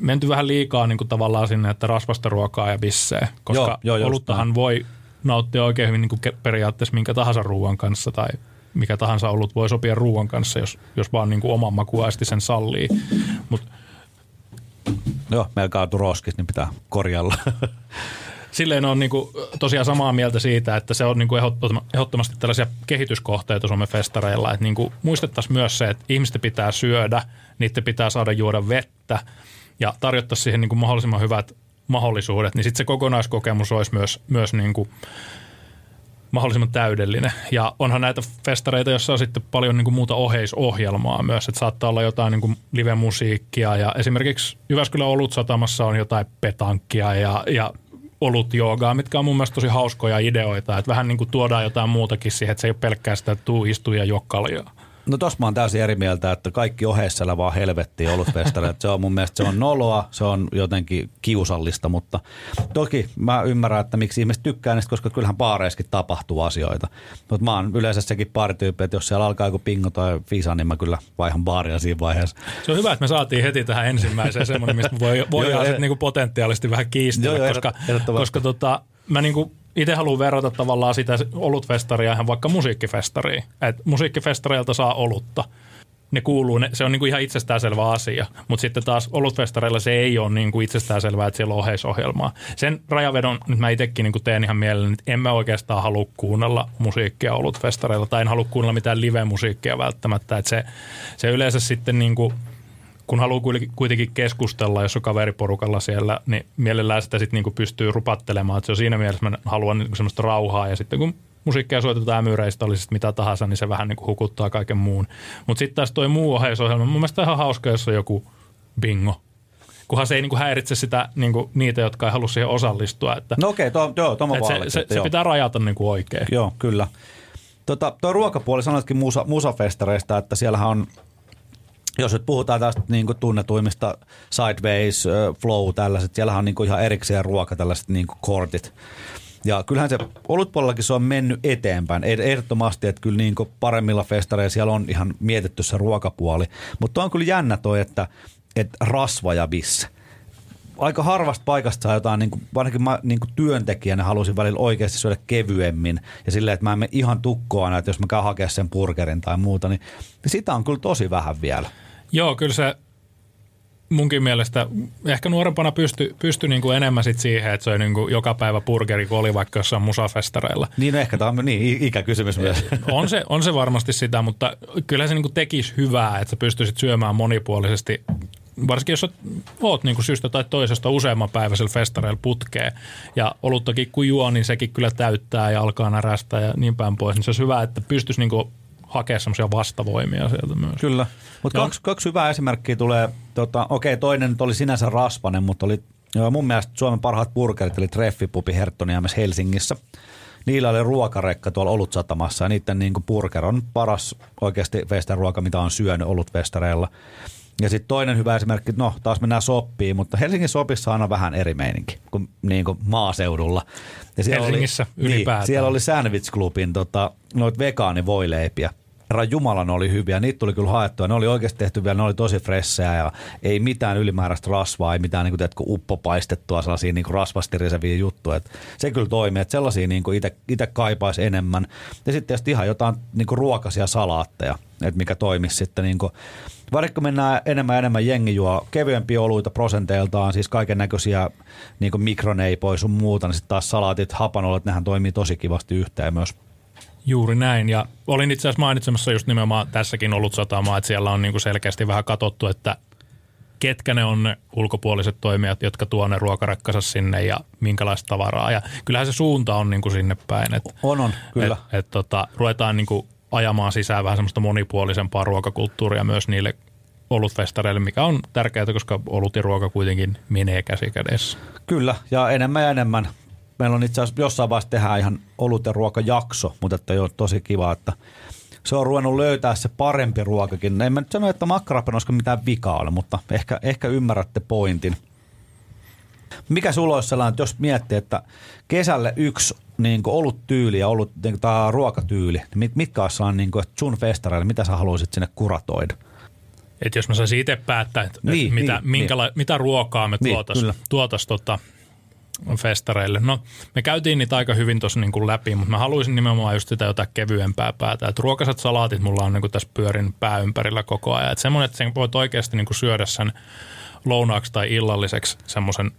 menty vähän liikaa niin kuin tavallaan sinne, että rasvasta ruokaa ja bissee, koska joo, joo, oluttahan näin. voi nauttia oikein hyvin niin kuin periaatteessa minkä tahansa ruoan kanssa tai mikä tahansa olut voi sopia ruoan kanssa, jos, jos vaan niin kuin oman makuaisti sen sallii. Mut, Joo, meillä kaatu roskis, niin pitää korjalla. silleen on niin kuin tosiaan samaa mieltä siitä, että se on niin kuin ehdottomasti tällaisia kehityskohteita Suomen festareilla. Että niin muistettaisiin myös se, että ihmisten pitää syödä, niiden pitää saada juoda vettä ja tarjottaisiin siihen niin kuin mahdollisimman hyvät mahdollisuudet, niin sitten se kokonaiskokemus olisi myös, myös niin kuin mahdollisimman täydellinen. Ja onhan näitä festareita, joissa on sitten paljon niin kuin muuta oheisohjelmaa myös, että saattaa olla jotain niin kuin live-musiikkia ja esimerkiksi Jyväskylän Olutsatamassa on jotain petankkia ja, ja olut joogaa, mitkä on mun mielestä tosi hauskoja ideoita, että vähän niin kuin tuodaan jotain muutakin siihen, että se ei ole pelkkää sitä, että tuu, istuu ja. No tossa mä oon täysin eri mieltä, että kaikki oheissa vaan helvettiin olutfestareita. se on mun mielestä se on noloa, se on jotenkin kiusallista, mutta toki mä ymmärrän, että miksi ihmiset tykkää niistä, koska kyllähän baareissakin tapahtuu asioita. Mutta mä oon yleensä sekin baarityyppi, että jos siellä alkaa joku pingo tai fisa, niin mä kyllä vaihan baaria siinä vaiheessa. Se on hyvä, että me saatiin heti tähän ensimmäiseen semmoinen, mistä voi, voidaan sitten niinku potentiaalisesti vähän kiistellä, joo, koska, koska tota, mä niinku itse haluan verrata tavallaan sitä olutfestaria ihan vaikka musiikkifestariin. Et musiikkifestareilta saa olutta. Ne kuuluu, ne, se on niinku ihan itsestäänselvä asia, mutta sitten taas olutfestareilla se ei ole niinku itsestäänselvää, että siellä on oheisohjelmaa. Sen rajavedon nyt mä itsekin niinku teen ihan mielelläni, että en mä oikeastaan halua kuunnella musiikkia olutfestareilla tai en halua kuunnella mitään live-musiikkia välttämättä. Et se, se yleensä sitten niinku – kun haluaa kuitenkin keskustella, jos on kaveriporukalla siellä, niin mielellään sitä sitten niinku pystyy rupattelemaan. Että se on siinä mielessä, mä haluan niinku semmoista rauhaa ja sitten kun musiikkia soitetaan ämyreistä, oli sitten mitä tahansa, niin se vähän niinku hukuttaa kaiken muun. Mutta sitten taas toi muu oheisohjelma, mun mielestä ihan hauska, jos on joku bingo kunhan se ei niin kuin häiritse sitä, niin kuin niitä, jotka ei halua siihen osallistua. Että, no okei, okay, joo, tuo se, se, se pitää rajata niin kuin oikein. Joo, kyllä. Tota, tuo ruokapuoli sanoitkin musa, musafestareista, että siellähän on jos nyt puhutaan tästä niin kuin tunnetuimmista Sideways, Flow, tällaiset, siellähän on niin kuin ihan erikseen ruoka, tällaiset niin kuin kortit. Ja kyllähän se olutpuolellakin se on mennyt eteenpäin. Ehdottomasti, että kyllä niin paremmilla festareilla siellä on ihan mietitty se ruokapuoli. Mutta on kyllä jännä toi, että, että rasva ja bisse aika harvasta paikasta saa jotain, niin kuin, varsinkin mä niin kuin työntekijänä halusin välillä oikeasti syödä kevyemmin ja silleen, että mä en mene ihan tukkoa että jos mä käyn hakemaan sen burgerin tai muuta, niin, niin sitä on kyllä tosi vähän vielä. Joo, kyllä se munkin mielestä ehkä nuorempana pysty, pysty niin kuin enemmän sit siihen, että se on niin kuin joka päivä burgeri, kun oli vaikka jossain musafestareilla. Niin, no ehkä tämä on niin, ikäkysymys myös. On se, on se varmasti sitä, mutta kyllä se niin kuin tekisi hyvää, että sä pystyisit syömään monipuolisesti varsinkin jos oot niin kuin syystä tai toisesta useamman päiväisellä festareilla putkeen ja oluttakin kun juo, niin sekin kyllä täyttää ja alkaa närästä ja niin päin pois, niin se olisi hyvä, että pystyisi niin kuin hakea semmoisia vastavoimia sieltä myös. Kyllä, mutta kaksi, kaksi hyvää esimerkkiä tulee, tota, okei toinen nyt oli sinänsä raspanen, mutta oli joo, mun mielestä Suomen parhaat burgerit eli Treffipupi Herttoniemessä Helsingissä. Niillä oli ruokarekka tuolla Olutsatamassa ja niiden niin burger on paras oikeasti festaruoka, mitä on syönyt Olutfestareilla. Ja sitten toinen hyvä esimerkki, no taas mennään soppiin, mutta Helsingin sopissa on vähän eri meininki kuin, niin kuin maaseudulla. Ja siellä Helsingissä oli, ylipäätään. Niin, siellä oli Sandwich Clubin tota, noit vegaanivoileipiä. Herra Jumala, ne oli hyviä. Niitä tuli kyllä haettua. Ne oli oikeasti tehty vielä, ne oli tosi fressejä ja ei mitään ylimääräistä rasvaa, ei mitään niin kuin, teetkö, uppopaistettua sellaisia niin rasvastiriseviä juttuja. Et se kyllä toimii, että sellaisia niin itse kaipaisi enemmän. Ja sitten tietysti ihan jotain niin kuin ruokaisia salaatteja, että mikä toimisi sitten niin kuin vaikka mennään enemmän ja enemmän jengi juo kevyempiä oluita prosenteiltaan, siis kaiken näköisiä niin mikroneipoja sun muuta, niin sitten taas salaatit, hapanolot, nehän toimii tosi kivasti yhteen myös. Juuri näin, ja olin itse asiassa mainitsemassa just nimenomaan tässäkin ollut satamaa, että siellä on niin kuin selkeästi vähän katsottu, että ketkä ne on ne ulkopuoliset toimijat, jotka tuo ne ruokarekkansa sinne ja minkälaista tavaraa. Ja kyllähän se suunta on niin kuin sinne päin. Että, on, on, kyllä. Et, et, tota, ruvetaan niin kuin ajamaan sisään vähän semmoista monipuolisempaa ruokakulttuuria myös niille olutfestareille, mikä on tärkeää, koska olut ja ruoka kuitenkin menee käsi kädessä. Kyllä, ja enemmän ja enemmän. Meillä on itse asiassa jossain vaiheessa tehdään ihan olut ja ruokajakso, mutta että jo tosi kiva, että se on ruvennut löytää se parempi ruokakin. En mä nyt sano, että makkarapen olisiko mitään vikaa ole, mutta ehkä, ehkä ymmärrätte pointin. Mikä sulla olisi sellainen, että jos miettii, että kesälle yksi niin ollut tyyli ja ollut niin tämä ruokatyyli, niin mitkä olisi sellainen, niin kuin, että sun festareille, mitä sä haluaisit sinne kuratoida? Että jos mä saisin itse päättää, että niin, mitä, niin, minkäla- niin. mitä ruokaa me niin, tuotas, tuotas tota, festareille. No, me käytiin niitä aika hyvin tuossa niin läpi, mutta mä haluaisin nimenomaan just sitä jotain kevyempää päätä. Että ruokasat salaatit mulla on niin kuin tässä pyörin pää ympärillä koko ajan. Että semmoinen, että sen voit oikeasti niin kuin syödä sen lounaaksi tai illalliseksi semmoisen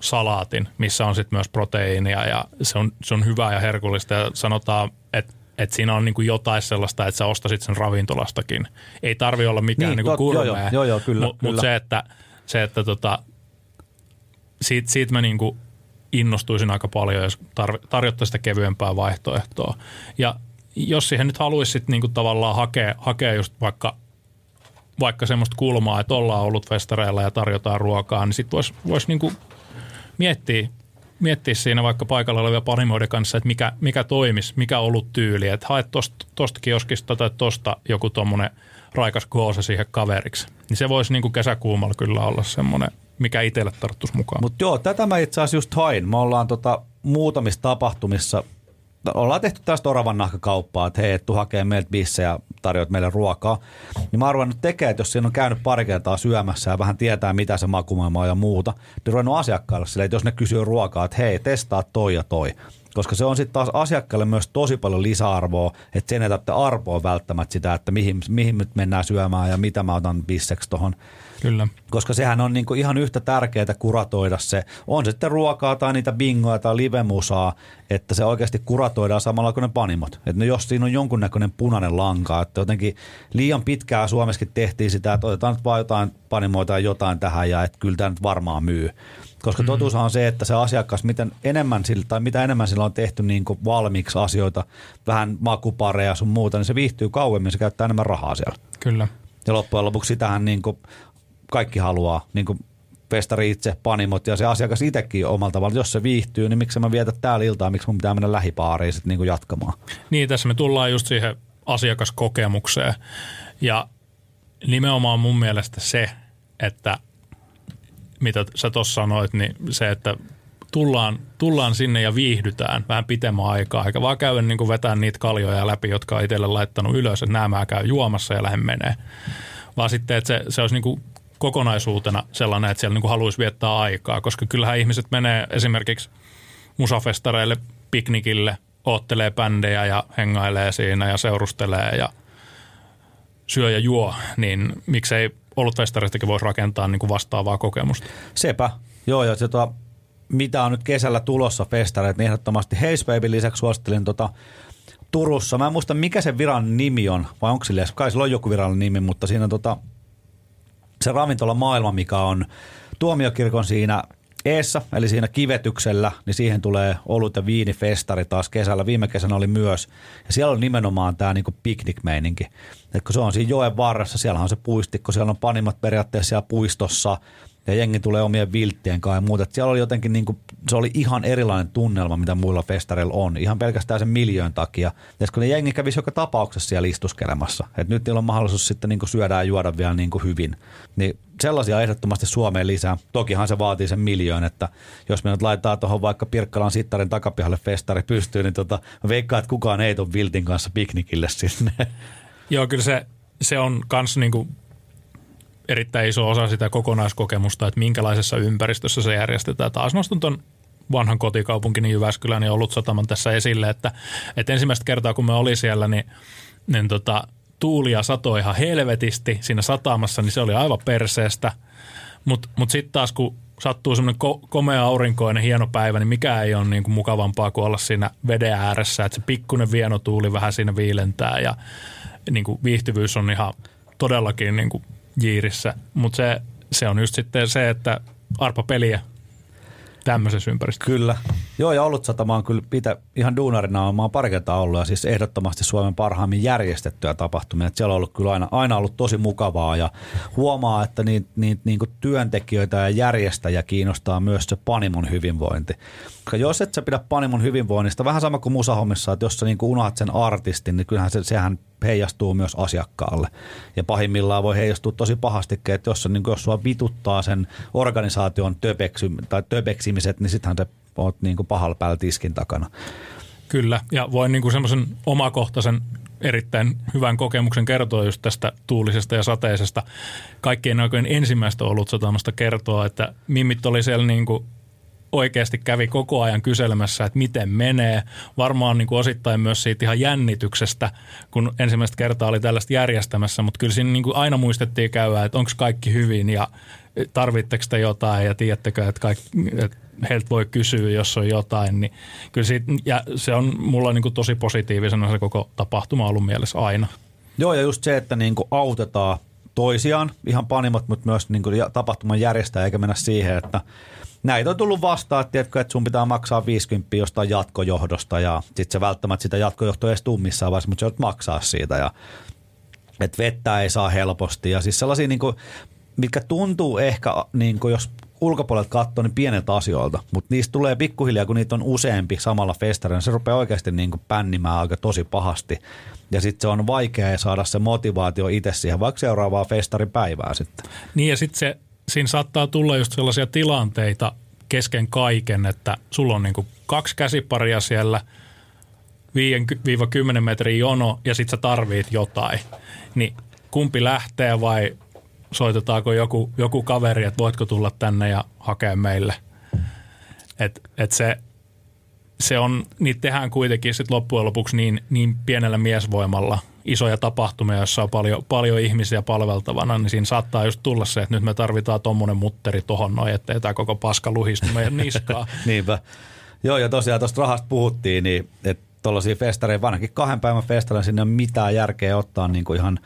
salaatin, missä on sitten myös proteiinia ja se on, se on hyvää ja herkullista ja sanotaan, että että siinä on niinku jotain sellaista, että sä ostasit sen ravintolastakin. Ei tarvi olla mikään niin, niinku kurmea, joo, joo, joo, kyllä, mutta mut se, että, se, että tota, siitä, siitä mä niinku innostuisin aika paljon, jos tar- tarjottaisiin sitä kevyempää vaihtoehtoa. Ja jos siihen nyt haluaisit niinku tavallaan hakea, hakea just vaikka vaikka semmoista kulmaa, että ollaan ollut festareilla ja tarjotaan ruokaa, niin sitten voisi vois niinku miettiä, miettiä siinä vaikka paikalla olevia panimoiden kanssa, että mikä, mikä toimisi, mikä ollut tyyli. Että haet tosta, tosta kioskista tai tosta joku tuommoinen raikas koosa siihen kaveriksi. Niin se voisi niin kuin kesäkuumalla kyllä olla semmoinen, mikä itselle tarttuisi mukaan. Mutta joo, tätä mä itse asiassa just hain. Me ollaan tota, muutamissa tapahtumissa – ollaan tehty tästä oravan nahkakauppaa, että hei, tuu hakee meiltä bissejä ja tarjoat meille ruokaa. Niin mä nyt tekee, että jos siinä on käynyt pari kertaa syömässä ja vähän tietää, mitä se makumaailma on ja muuta, niin ruvennut asiakkaille sille, että jos ne kysyy ruokaa, että hei, testaa toi ja toi. koska se on sitten taas asiakkaalle myös tosi paljon lisäarvoa, että sen ei tarvitse arvoa välttämättä sitä, että mihin, mihin nyt mennään syömään ja mitä mä otan bisseksi tuohon. Kyllä. Koska sehän on niinku ihan yhtä tärkeää kuratoida se, on se sitten ruokaa tai niitä bingoja tai livemusaa, että se oikeasti kuratoidaan samalla kuin ne panimot. Että no jos siinä on jonkunnäköinen punainen lanka, että jotenkin liian pitkään Suomessakin tehtiin sitä, että otetaan nyt vaan jotain panimoita ja jotain tähän ja että kyllä tämä nyt varmaan myy. Koska mm-hmm. totuus on se, että se asiakas, miten enemmän sillä, tai mitä enemmän sillä on tehty niin kuin valmiiksi asioita, vähän makupareja sun muuta, niin se viihtyy kauemmin, se käyttää enemmän rahaa siellä. Kyllä. Ja loppujen lopuksi sitähän niin kuin kaikki haluaa, niin kuin festari itse, panimot ja se asiakas itsekin omalla tavalla. Jos se viihtyy, niin miksi mä vietän täällä iltaa, miksi mun pitää mennä lähipaariin sitten niin jatkamaan. Niin, tässä me tullaan just siihen asiakaskokemukseen. Ja nimenomaan mun mielestä se, että mitä sä tuossa sanoit, niin se, että tullaan, tullaan sinne ja viihdytään vähän pitemmän aikaa, eikä vaan käydä niin vetää niitä kaljoja läpi, jotka on itselle laittanut ylös, että nämä käy juomassa ja lähden menee. Vaan sitten, että se, se olisi niin kuin kokonaisuutena sellainen, että siellä niin kuin haluaisi viettää aikaa, koska kyllähän ihmiset menee esimerkiksi musafestareille, piknikille, oottelee bändejä ja hengailee siinä ja seurustelee ja syö ja juo, niin miksei olutfestaristakin voisi rakentaa niin kuin vastaavaa kokemusta. Sepä. Joo, ja tota, mitä on nyt kesällä tulossa festareet, niin ehdottomasti Haze lisäksi suosittelin tota Turussa. Mä en muista, mikä se viran nimi on, vai onko sillä, kai sillä on joku virallinen nimi, mutta siinä tota, se ravintola maailma, mikä on tuomiokirkon siinä eessä, eli siinä kivetyksellä, niin siihen tulee olut ja viinifestari taas kesällä. Viime kesänä oli myös. Ja siellä on nimenomaan tämä niinku piknikmeininki. Et kun se on siinä joen varressa, siellä on se puistikko, siellä on panimat periaatteessa siellä puistossa – ja jengi tulee omien vilttien kanssa ja muuta. Et siellä oli jotenkin, niin kuin, se oli ihan erilainen tunnelma, mitä muilla festareilla on, ihan pelkästään sen miljoon takia. Ja kun ne jengi kävisi joka tapauksessa siellä istuskelemassa, että nyt niillä on mahdollisuus sitten niin kuin syödä ja juoda vielä niin hyvin, niin sellaisia ehdottomasti Suomeen lisää. Tokihan se vaatii sen miljoon, että jos me nyt laitetaan tuohon vaikka Pirkkalan sittarin takapihalle festari pystyyn, niin tota, veikkaan, että kukaan ei tule viltin kanssa piknikille sinne. Joo, kyllä se, se on kans niinku erittäin iso osa sitä kokonaiskokemusta, että minkälaisessa ympäristössä se järjestetään. Taas nostan tuon vanhan kotikaupunkini Jyväskylän ja ollut sataman tässä esille, että, että ensimmäistä kertaa kun me oli siellä, niin, niin tota, tuulia satoi ihan helvetisti siinä satamassa, niin se oli aivan perseestä. Mutta mut, mut sitten taas kun sattuu semmoinen ko- komea aurinkoinen hieno päivä, niin mikä ei ole niin kuin mukavampaa kuin olla siinä veden ääressä, että se pikkuinen vienotuuli vähän siinä viilentää ja niin kuin viihtyvyys on ihan todellakin niin kuin jiirissä, mutta se, se on just sitten se, että arpa peliä tämmöisessä ympäristössä. Kyllä. Joo, ja ollut satama on kyllä pitä, ihan duunarina, mä oon pari kertaa ollut ja siis ehdottomasti Suomen parhaimmin järjestettyä tapahtumia. Että siellä on ollut kyllä aina, aina ollut tosi mukavaa ja huomaa, että niitä niit, niin työntekijöitä ja järjestäjä kiinnostaa myös se panimon hyvinvointi. Koska jos et sä pidä panimon hyvinvoinnista, vähän sama kuin musahommissa, että jos sä niin unohat sen artistin, niin kyllähän se, sehän heijastuu myös asiakkaalle. Ja pahimmillaan voi heijastua tosi pahasti, että jos, niin jos sua vituttaa sen organisaation töpeksy, tai töpeksimiset, niin sittenhän se oot niin kuin pahalla päällä tiskin takana. Kyllä, ja voin niin kuin semmoisen omakohtaisen erittäin hyvän kokemuksen kertoa just tästä tuulisesta ja sateisesta. Kaikkien aikojen ensimmäistä ollut satamasta kertoa, että mimmit oli siellä niin kuin oikeasti kävi koko ajan kyselemässä, että miten menee. Varmaan niin kuin osittain myös siitä ihan jännityksestä, kun ensimmäistä kertaa oli tällaista järjestämässä, mutta kyllä siinä niin kuin aina muistettiin käydä, että onko kaikki hyvin ja tarvitteko te jotain ja tiedättekö, että, kaikki, että heiltä voi kysyä, jos on jotain. Niin kyllä siitä, ja se on mulla niin kuin tosi positiivisena se koko tapahtuma ollut mielessä aina. Joo, ja just se, että niin kuin autetaan toisiaan, ihan panimot, mutta myös niin kuin tapahtuman järjestää, eikä mennä siihen, että – näitä on tullut vastaan, että, tiedätkö, että sun pitää maksaa 50 jostain jatkojohdosta ja sitten se välttämättä sitä jatkojohtoa edes tuu missään vaiheessa, mutta sä maksaa siitä ja että vettä ei saa helposti ja siis sellaisia niin kuin, mitkä tuntuu ehkä, niin kuin jos ulkopuolelta katsoo, niin pieneltä asioilta, mutta niistä tulee pikkuhiljaa, kun niitä on useampi samalla festarilla, niin se rupeaa oikeasti niin kuin pännimään aika tosi pahasti. Ja sitten se on vaikea saada se motivaatio itse siihen, vaikka seuraavaa festaripäivää sitten. Niin ja sitten se siinä saattaa tulla just sellaisia tilanteita kesken kaiken, että sulla on niin kaksi käsiparia siellä, 5-10 metrin jono ja sitten sä tarvit jotain. Niin kumpi lähtee vai soitetaanko joku, joku kaveri, että voitko tulla tänne ja hakea meille. Et, et se, se on, niitä tehdään kuitenkin sit loppujen lopuksi niin, niin pienellä miesvoimalla isoja tapahtumia, joissa on paljon, paljon ihmisiä palveltavana, niin siinä saattaa just tulla se, että nyt me tarvitaan tuommoinen mutteri tohon noin, ettei tämä koko paska luhistu meidän niskaa. Niinpä. Joo, ja tosiaan tuosta rahasta puhuttiin, niin että tuollaisia festareja, vanhankin kahden päivän festareja, sinne ole mitään järkeä ottaa niin kuin ihan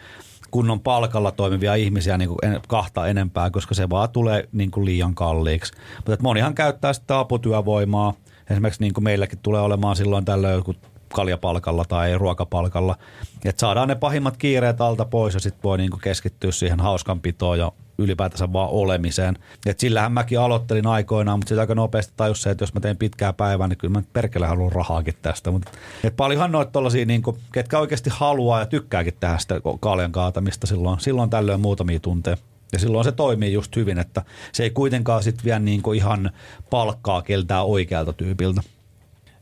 kunnon palkalla toimivia ihmisiä niin kuin en, kahta enempää, koska se vaan tulee niin kuin liian kalliiksi. Mutta monihan käyttää sitten aputyövoimaa. Esimerkiksi niin kuin meilläkin tulee olemaan silloin tällöin joku kaljapalkalla tai ruokapalkalla. Että saadaan ne pahimmat kiireet alta pois ja sitten voi niinku keskittyä siihen hauskanpitoon ja ylipäätänsä vaan olemiseen. Et sillähän mäkin aloittelin aikoinaan, mutta sitten aika nopeasti tajus se, että jos mä teen pitkää päivää, niin kyllä mä perkele haluan rahaakin tästä. Mutta et paljonhan noita tollasia, niin kuin, ketkä oikeasti haluaa ja tykkääkin tehdä sitä kaljan kaatamista silloin, silloin tällöin muutamia tunteja. Ja silloin se toimii just hyvin, että se ei kuitenkaan sitten vielä niin kuin ihan palkkaa keltää oikealta tyypiltä.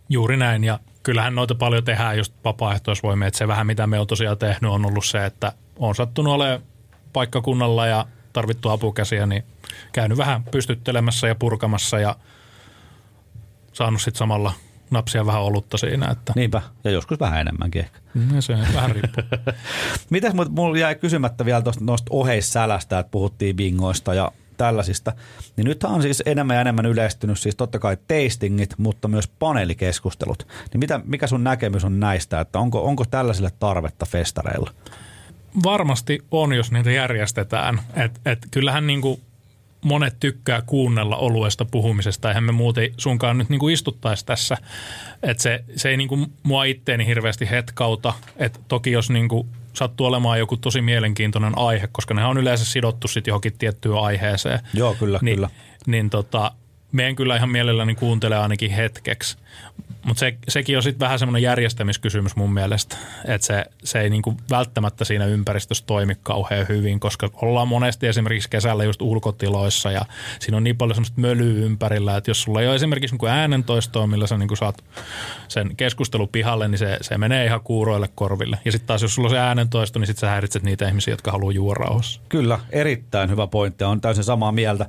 Juuri näin, ja kyllähän noita paljon tehdään just vapaaehtoisvoimia, että se vähän mitä me on tosiaan tehnyt on ollut se, että on sattunut olemaan paikkakunnalla ja tarvittu apukäsiä, niin käynyt vähän pystyttelemässä ja purkamassa ja saanut sitten samalla napsia vähän olutta siinä. Että. Niinpä, ja joskus vähän enemmänkin ehkä. Mm, se vähän riippuu. Mitäs mulla jäi kysymättä vielä tuosta noista oheissälästä, että puhuttiin bingoista ja tällaisista. Niin nythän on siis enemmän ja enemmän yleistynyt siis totta kai tastingit, mutta myös paneelikeskustelut. Niin mitä, mikä sun näkemys on näistä, että onko, onko tällaisille tarvetta festareilla? Varmasti on, jos niitä järjestetään. Et, et kyllähän niinku monet tykkää kuunnella oluesta puhumisesta. Eihän me muuten sunkaan nyt niinku istuttaisi tässä. Et se, se ei niinku mua itteeni hirveästi hetkauta. Et toki jos niinku sattuu olemaan joku tosi mielenkiintoinen aihe, koska ne on yleensä sidottu sitten johonkin tiettyyn aiheeseen. Joo, kyllä, niin, kyllä. Niin tota, meidän kyllä ihan mielelläni kuuntelee ainakin hetkeksi. Mutta se, sekin on sitten vähän semmoinen järjestämiskysymys mun mielestä, että se, se ei niinku välttämättä siinä ympäristössä toimi kauhean hyvin, koska ollaan monesti esimerkiksi kesällä just ulkotiloissa ja siinä on niin paljon semmoista mölyä ympärillä, että jos sulla ei ole esimerkiksi niinku äänentoistoa, millä sä niinku saat sen keskustelun pihalle, niin se, se menee ihan kuuroille korville. Ja sitten taas jos sulla on se äänentoisto, niin sitten sä häiritset niitä ihmisiä, jotka haluaa juoda rauhassa. Kyllä, erittäin hyvä pointti. On täysin samaa mieltä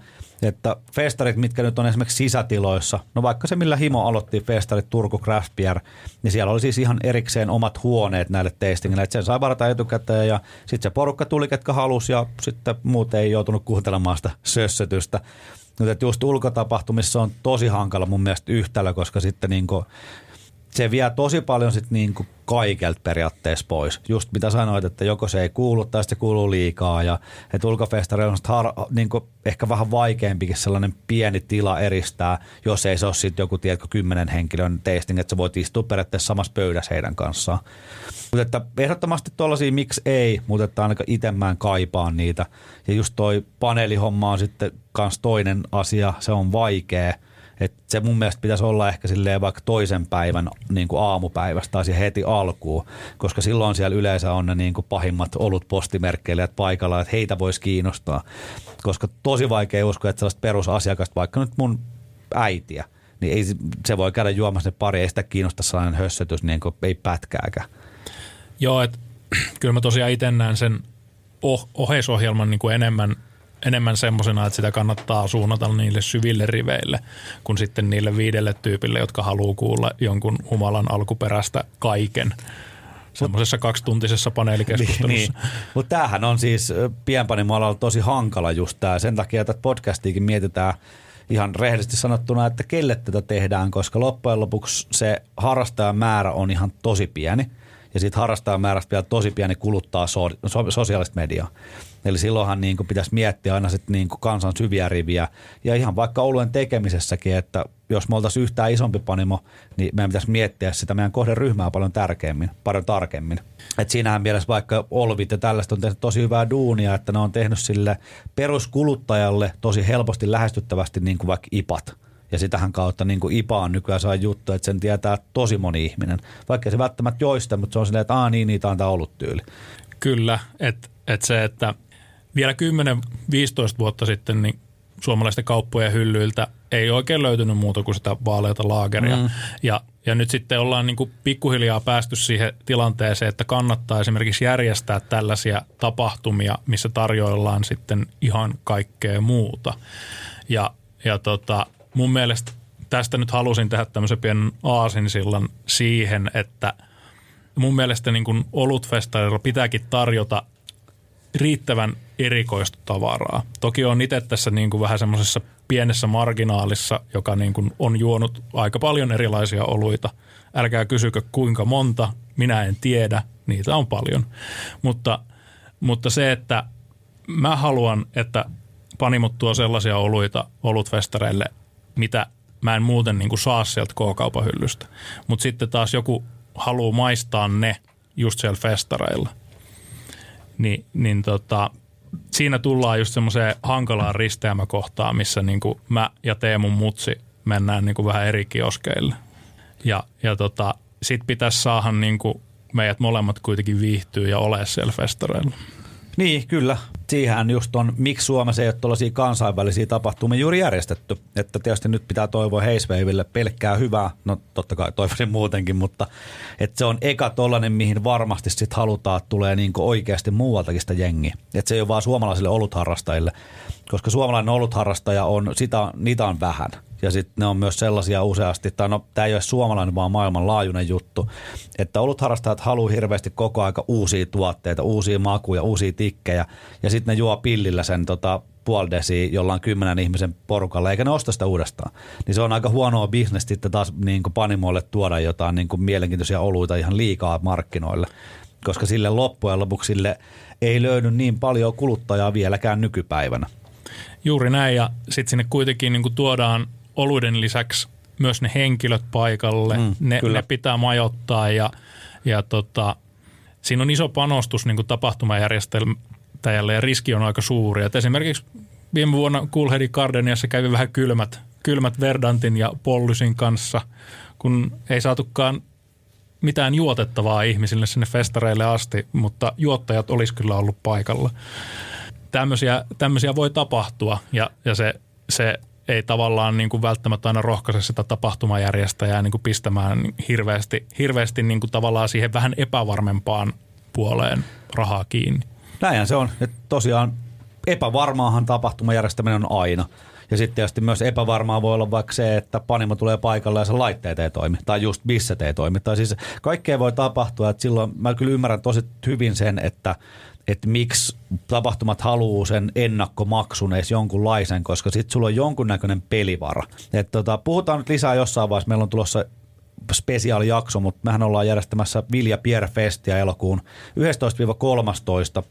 että festarit, mitkä nyt on esimerkiksi sisätiloissa, no vaikka se millä Himo aloitti festarit Turku Craft Beer, niin siellä oli siis ihan erikseen omat huoneet näille tastingille, että sen sai varata etukäteen ja sitten se porukka tuli, ketkä halusi ja sitten muut ei joutunut kuuntelemaan sitä sössötystä. Mutta just ulkotapahtumissa on tosi hankala mun mielestä yhtälö, koska sitten niinku se vie tosi paljon sit niinku kaikelta periaatteessa pois. Just mitä sanoit, että joko se ei kuulu tai se kuuluu liikaa. Ja että ulkofestari on har, niinku ehkä vähän vaikeampikin sellainen pieni tila eristää, jos ei se ole sitten joku tiedätkö, kymmenen henkilön tasting, että sä voit istua periaatteessa samassa pöydässä heidän kanssaan. Mutta että ehdottomasti tuollaisia miksi ei, mutta että ainakaan itse mä en kaipaa niitä. Ja just toi paneelihomma on sitten kans toinen asia, se on vaikea – et se mun mielestä pitäisi olla ehkä silleen vaikka toisen päivän niin kuin aamupäivästä tai heti alkuun, koska silloin siellä yleensä on ne niin kuin pahimmat olut postimerkkeilijät paikalla, että heitä voisi kiinnostaa. Koska tosi vaikea uskoa, että sellaista perusasiakasta, vaikka nyt mun äitiä, niin ei, se voi käydä juomassa ne pari, ei sitä kiinnosta sellainen hössötys, niin kuin ei pätkääkään. Joo, että kyllä mä tosiaan itse näen sen oh, oheisohjelman niin kuin enemmän – enemmän semmoisena, että sitä kannattaa suunnata niille syville riveille, kuin sitten niille viidelle tyypille, jotka haluaa kuulla jonkun humalan alkuperäistä kaiken semmoisessa kaksituntisessa paneelikeskustelussa. niin, niin. Mutta tämähän on siis pienpanimoalalla tosi hankala just tämä. Sen takia, että podcastiikin mietitään ihan rehellisesti sanottuna, että kelle tätä tehdään, koska loppujen lopuksi se harrastajan määrä on ihan tosi pieni. Ja siitä harrastajan määrästä vielä tosi pieni kuluttaa so, so, sosiaalista mediaa. Eli silloinhan niin kuin pitäisi miettiä aina sit niin kuin kansan syviä riviä. Ja ihan vaikka oluen tekemisessäkin, että jos me oltaisiin yhtään isompi panimo, niin meidän pitäisi miettiä sitä meidän kohderyhmää paljon tärkeämmin, paljon tarkemmin. Et siinähän mielessä vaikka Olvit ja tällaista on tehnyt tosi hyvää duunia, että ne on tehnyt sille peruskuluttajalle tosi helposti lähestyttävästi niin kuin vaikka IPAT. Ja sitähän kautta niin kuin IPA on nykyään saa juttu, että sen tietää tosi moni ihminen. Vaikka se välttämättä joista, mutta se on silleen, että aah niin, niitä on tämä ollut tyyli. Kyllä, että et se, että vielä 10-15 vuotta sitten niin suomalaisten kauppojen hyllyiltä ei oikein löytynyt muuta kuin sitä vaaleita laageria. Mm. Ja, ja nyt sitten ollaan niin kuin pikkuhiljaa päästy siihen tilanteeseen, että kannattaa esimerkiksi järjestää tällaisia tapahtumia, missä tarjoillaan sitten ihan kaikkea muuta. Ja, ja tota, mun mielestä tästä nyt halusin tehdä tämmöisen pienen aasinsillan siihen, että mun mielestä niin kuin olutfestareilla pitääkin tarjota riittävän erikoista tavaraa. Toki on itse tässä niin kuin vähän semmoisessa pienessä marginaalissa, joka niin kuin on juonut aika paljon erilaisia oluita. Älkää kysykö kuinka monta, minä en tiedä, niitä on paljon. Mutta, mutta se, että mä haluan, että panimot tuo sellaisia oluita olutfestareille, mitä mä en muuten niin kuin saa sieltä K-kaupan hyllystä. Mutta sitten taas joku haluaa maistaa ne just siellä festareilla. Ni, niin tota, siinä tullaan just semmoiseen hankalaan risteämäkohtaan, missä niin kuin mä ja Teemun mutsi mennään niin kuin vähän eri kioskeille. Ja, ja tota, sit pitäisi saada niin kuin meidät molemmat kuitenkin viihtyä ja ole siellä festareilla. Niin, kyllä. Siihen just on, miksi Suomessa ei ole tuollaisia kansainvälisiä tapahtumia juuri järjestetty. Että tietysti nyt pitää toivoa Heisveiville pelkkää hyvää, no totta kai toivoisin muutenkin, mutta että se on eka tollainen, mihin varmasti sitten halutaan, että tulee niin oikeasti muualtakin sitä jengiä. Että se ei ole vaan suomalaisille olutharrastajille, koska suomalainen olutharrastaja on, sitä, niitä on vähän – ja sitten ne on myös sellaisia useasti, tai no tämä ei ole suomalainen, vaan maailmanlaajuinen juttu, että olutharrastajat haluaa hirveästi koko aika uusia tuotteita, uusia makuja, uusia tikkejä, ja sitten ne juo pillillä sen tota, puoli desiä jollain kymmenen ihmisen porukalla, eikä ne osta sitä uudestaan. Niin se on aika huonoa bisnestä sitten taas niin kuin panimoille tuoda jotain niin kuin mielenkiintoisia oluita ihan liikaa markkinoille, koska sille loppujen lopuksi sille ei löydy niin paljon kuluttajaa vieläkään nykypäivänä. Juuri näin, ja sitten sinne kuitenkin niin kuin tuodaan oluiden lisäksi myös ne henkilöt paikalle. Mm, ne, ne pitää majoittaa ja, ja tota, siinä on iso panostus niin tapahtumajärjestäjälle ja riski on aika suuri. Et esimerkiksi viime vuonna Coolheadin Gardeniassa kävi vähän kylmät, kylmät Verdantin ja Pollysin kanssa, kun ei saatukaan mitään juotettavaa ihmisille sinne festareille asti, mutta juottajat olisi kyllä ollut paikalla. Tämmöisiä, tämmöisiä voi tapahtua ja, ja se, se ei tavallaan niin kuin välttämättä aina rohkaise sitä tapahtumajärjestäjää niin kuin pistämään hirveästi, hirveästi niin kuin tavallaan siihen vähän epävarmempaan puoleen rahaa kiinni. Näinhän se on. Että tosiaan epävarmaahan tapahtumajärjestäminen on aina. Ja sitten tietysti myös epävarmaa voi olla vaikka se, että panimo tulee paikalle ja se laitteet ei toimi. Tai just bisset ei toimi. Tai siis kaikkea voi tapahtua. Että silloin mä kyllä ymmärrän tosi hyvin sen, että että miksi tapahtumat haluaa sen ennakkomaksun edes jonkunlaisen, koska sitten sulla on jonkunnäköinen pelivara. Et tota, puhutaan nyt lisää jossain vaiheessa, meillä on tulossa spesiaalijakso, mutta mehän ollaan järjestämässä Vilja Pierre Festia elokuun 11-13.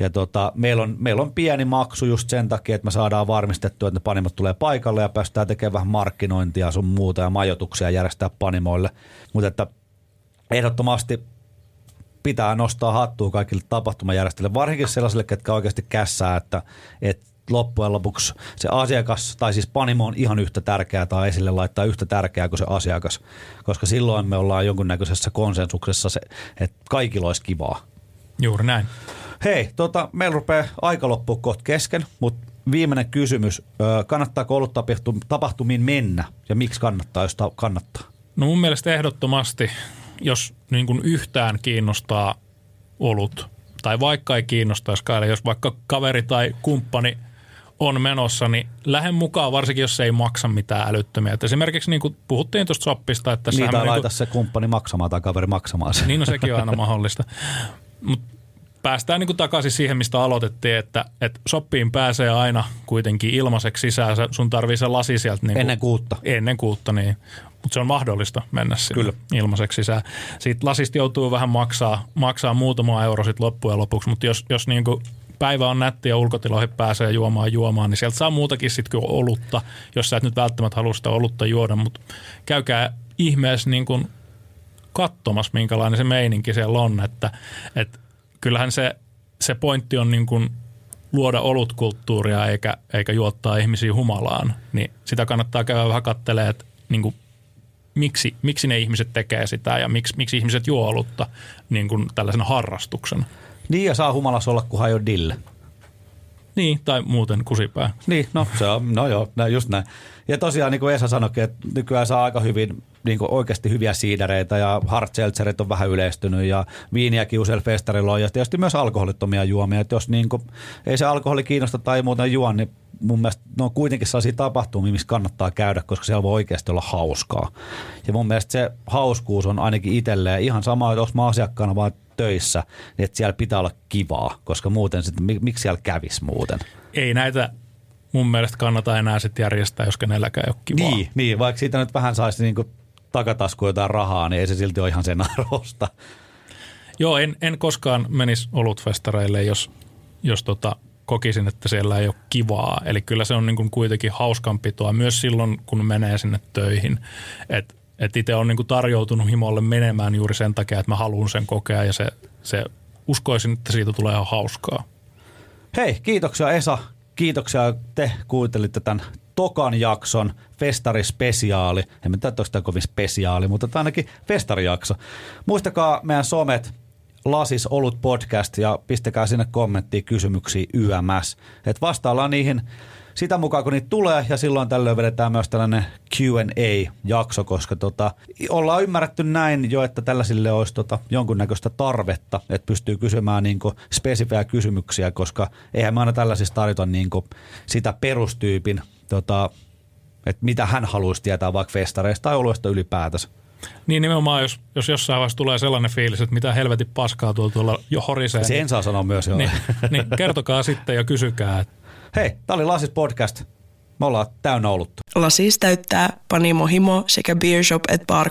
Ja tota, meillä, on, meillä on pieni maksu just sen takia, että me saadaan varmistettua, että ne panimot tulee paikalle ja päästään tekemään vähän markkinointia sun muuta ja majoituksia järjestää panimoille. Mutta että ehdottomasti pitää nostaa hattua kaikille tapahtumajärjestäjille, varsinkin sellaisille, ketkä oikeasti kässää, että, että loppujen lopuksi se asiakas, tai siis panimo on ihan yhtä tärkeää tai esille laittaa yhtä tärkeää kuin se asiakas, koska silloin me ollaan jonkunnäköisessä konsensuksessa, se, että kaikilla olisi kivaa. Juuri näin. Hei, tota, meillä rupeaa aika loppua kohta kesken, mutta viimeinen kysymys. Kannattaako ollut tapahtumiin mennä ja miksi kannattaa, jos kannattaa? No mun mielestä ehdottomasti jos niin kuin yhtään kiinnostaa olut, tai vaikka ei kiinnostaisikaan, jos vaikka kaveri tai kumppani on menossa, niin lähden mukaan, varsinkin jos se ei maksa mitään älyttömiä. Et esimerkiksi niin kuin puhuttiin tuosta soppista, että... Niitä laita niin kuin, se kumppani maksamaan tai kaveri maksamaan sen. Niin, no sekin on aina mahdollista. Mutta päästään niin kuin takaisin siihen, mistä aloitettiin, että, että soppiin pääsee aina kuitenkin ilmaiseksi sisään. Sun tarvii se lasi sieltä. Niin kuin, ennen kuutta. Ennen kuutta, niin mutta se on mahdollista mennä sinne Kyllä. ilmaiseksi sisään. Siitä lasista joutuu vähän maksaa, maksaa muutama euro sitten loppujen lopuksi, mutta jos, jos niin kuin päivä on nätti ja ulkotiloihin pääsee juomaan juomaan, niin sieltä saa muutakin sitten kuin olutta, jos sä et nyt välttämättä halua sitä olutta juoda, mutta käykää ihmeessä niin kuin katsomassa, minkälainen se meininki siellä on, että, että kyllähän se, se pointti on niin kuin luoda olutkulttuuria eikä, eikä juottaa ihmisiä humalaan, niin sitä kannattaa käydä vähän katselemaan, että niin kuin miksi, miksi ne ihmiset tekee sitä ja miksi, miksi ihmiset juo olutta niin kuin tällaisena harrastuksena. Niin ja saa humalassa olla, kun hajo dille. Niin, tai muuten kusipää. Niin, no se on, no joo, just näin. Ja tosiaan niin kuin Esa sanoikin, että nykyään saa aika hyvin niin kuin oikeasti hyviä siidereitä ja hard seltzerit on vähän yleistynyt ja viiniäkin useilla festarilla on ja tietysti myös alkoholittomia juomia. Että jos niin kuin, ei se alkoholi kiinnosta tai muuten juo, niin mun mielestä ne on kuitenkin sellaisia tapahtumia, missä kannattaa käydä, koska siellä voi oikeasti olla hauskaa. Ja mun mielestä se hauskuus on ainakin itselleen ihan sama, jos mä asiakkaana vaan töissä, niin että siellä pitää olla kivaa, koska muuten sitten, miksi siellä kävisi muuten? Ei näitä mun mielestä kannata enää sitten järjestää, jos kenelläkään ei ole kivaa. Niin, niin, vaikka siitä nyt vähän saisi niin takataskuun jotain rahaa, niin ei se silti ole ihan sen arvosta. Joo, en, en koskaan menisi olutfestareille, jos, jos tota, kokisin, että siellä ei ole kivaa. Eli kyllä se on niin kuin kuitenkin hauskanpitoa myös silloin, kun menee sinne töihin. Et, et itse on niin kuin tarjoutunut himolle menemään juuri sen takia, että mä haluan sen kokea ja se, se uskoisin, että siitä tulee ihan hauskaa. Hei, kiitoksia Esa. Kiitoksia, te kuuntelitte tämän tokan jakson festarispesiaali. En tiedä, onko kovin spesiaali, mutta tämä ainakin festarijakso. Muistakaa meidän somet, Lasis Olut Podcast ja pistäkää sinne kommenttiin kysymyksiä YMS. Et vastaillaan niihin sitä mukaan, kun niitä tulee ja silloin tällöin vedetään myös tällainen Q&A-jakso, koska tota, ollaan ymmärretty näin jo, että tällaisille olisi tota, jonkunnäköistä tarvetta, että pystyy kysymään niin spesifejä kysymyksiä, koska eihän me aina tällaisista tarjota niin sitä perustyypin, tota, että mitä hän haluaisi tietää vaikka festareista tai oluesta ylipäätänsä. Niin nimenomaan, jos, jos jossain vaiheessa tulee sellainen fiilis, että mitä helvetin paskaa tuolla, tuolla jo horisee. Sen saa sanoa myös jo. Niin, niin kertokaa sitten ja kysykää. Hei, tämä oli Lasis Podcast. Me ollaan täynnä olutta. Lasis täyttää Panimo Himo sekä Beer Shop et Bar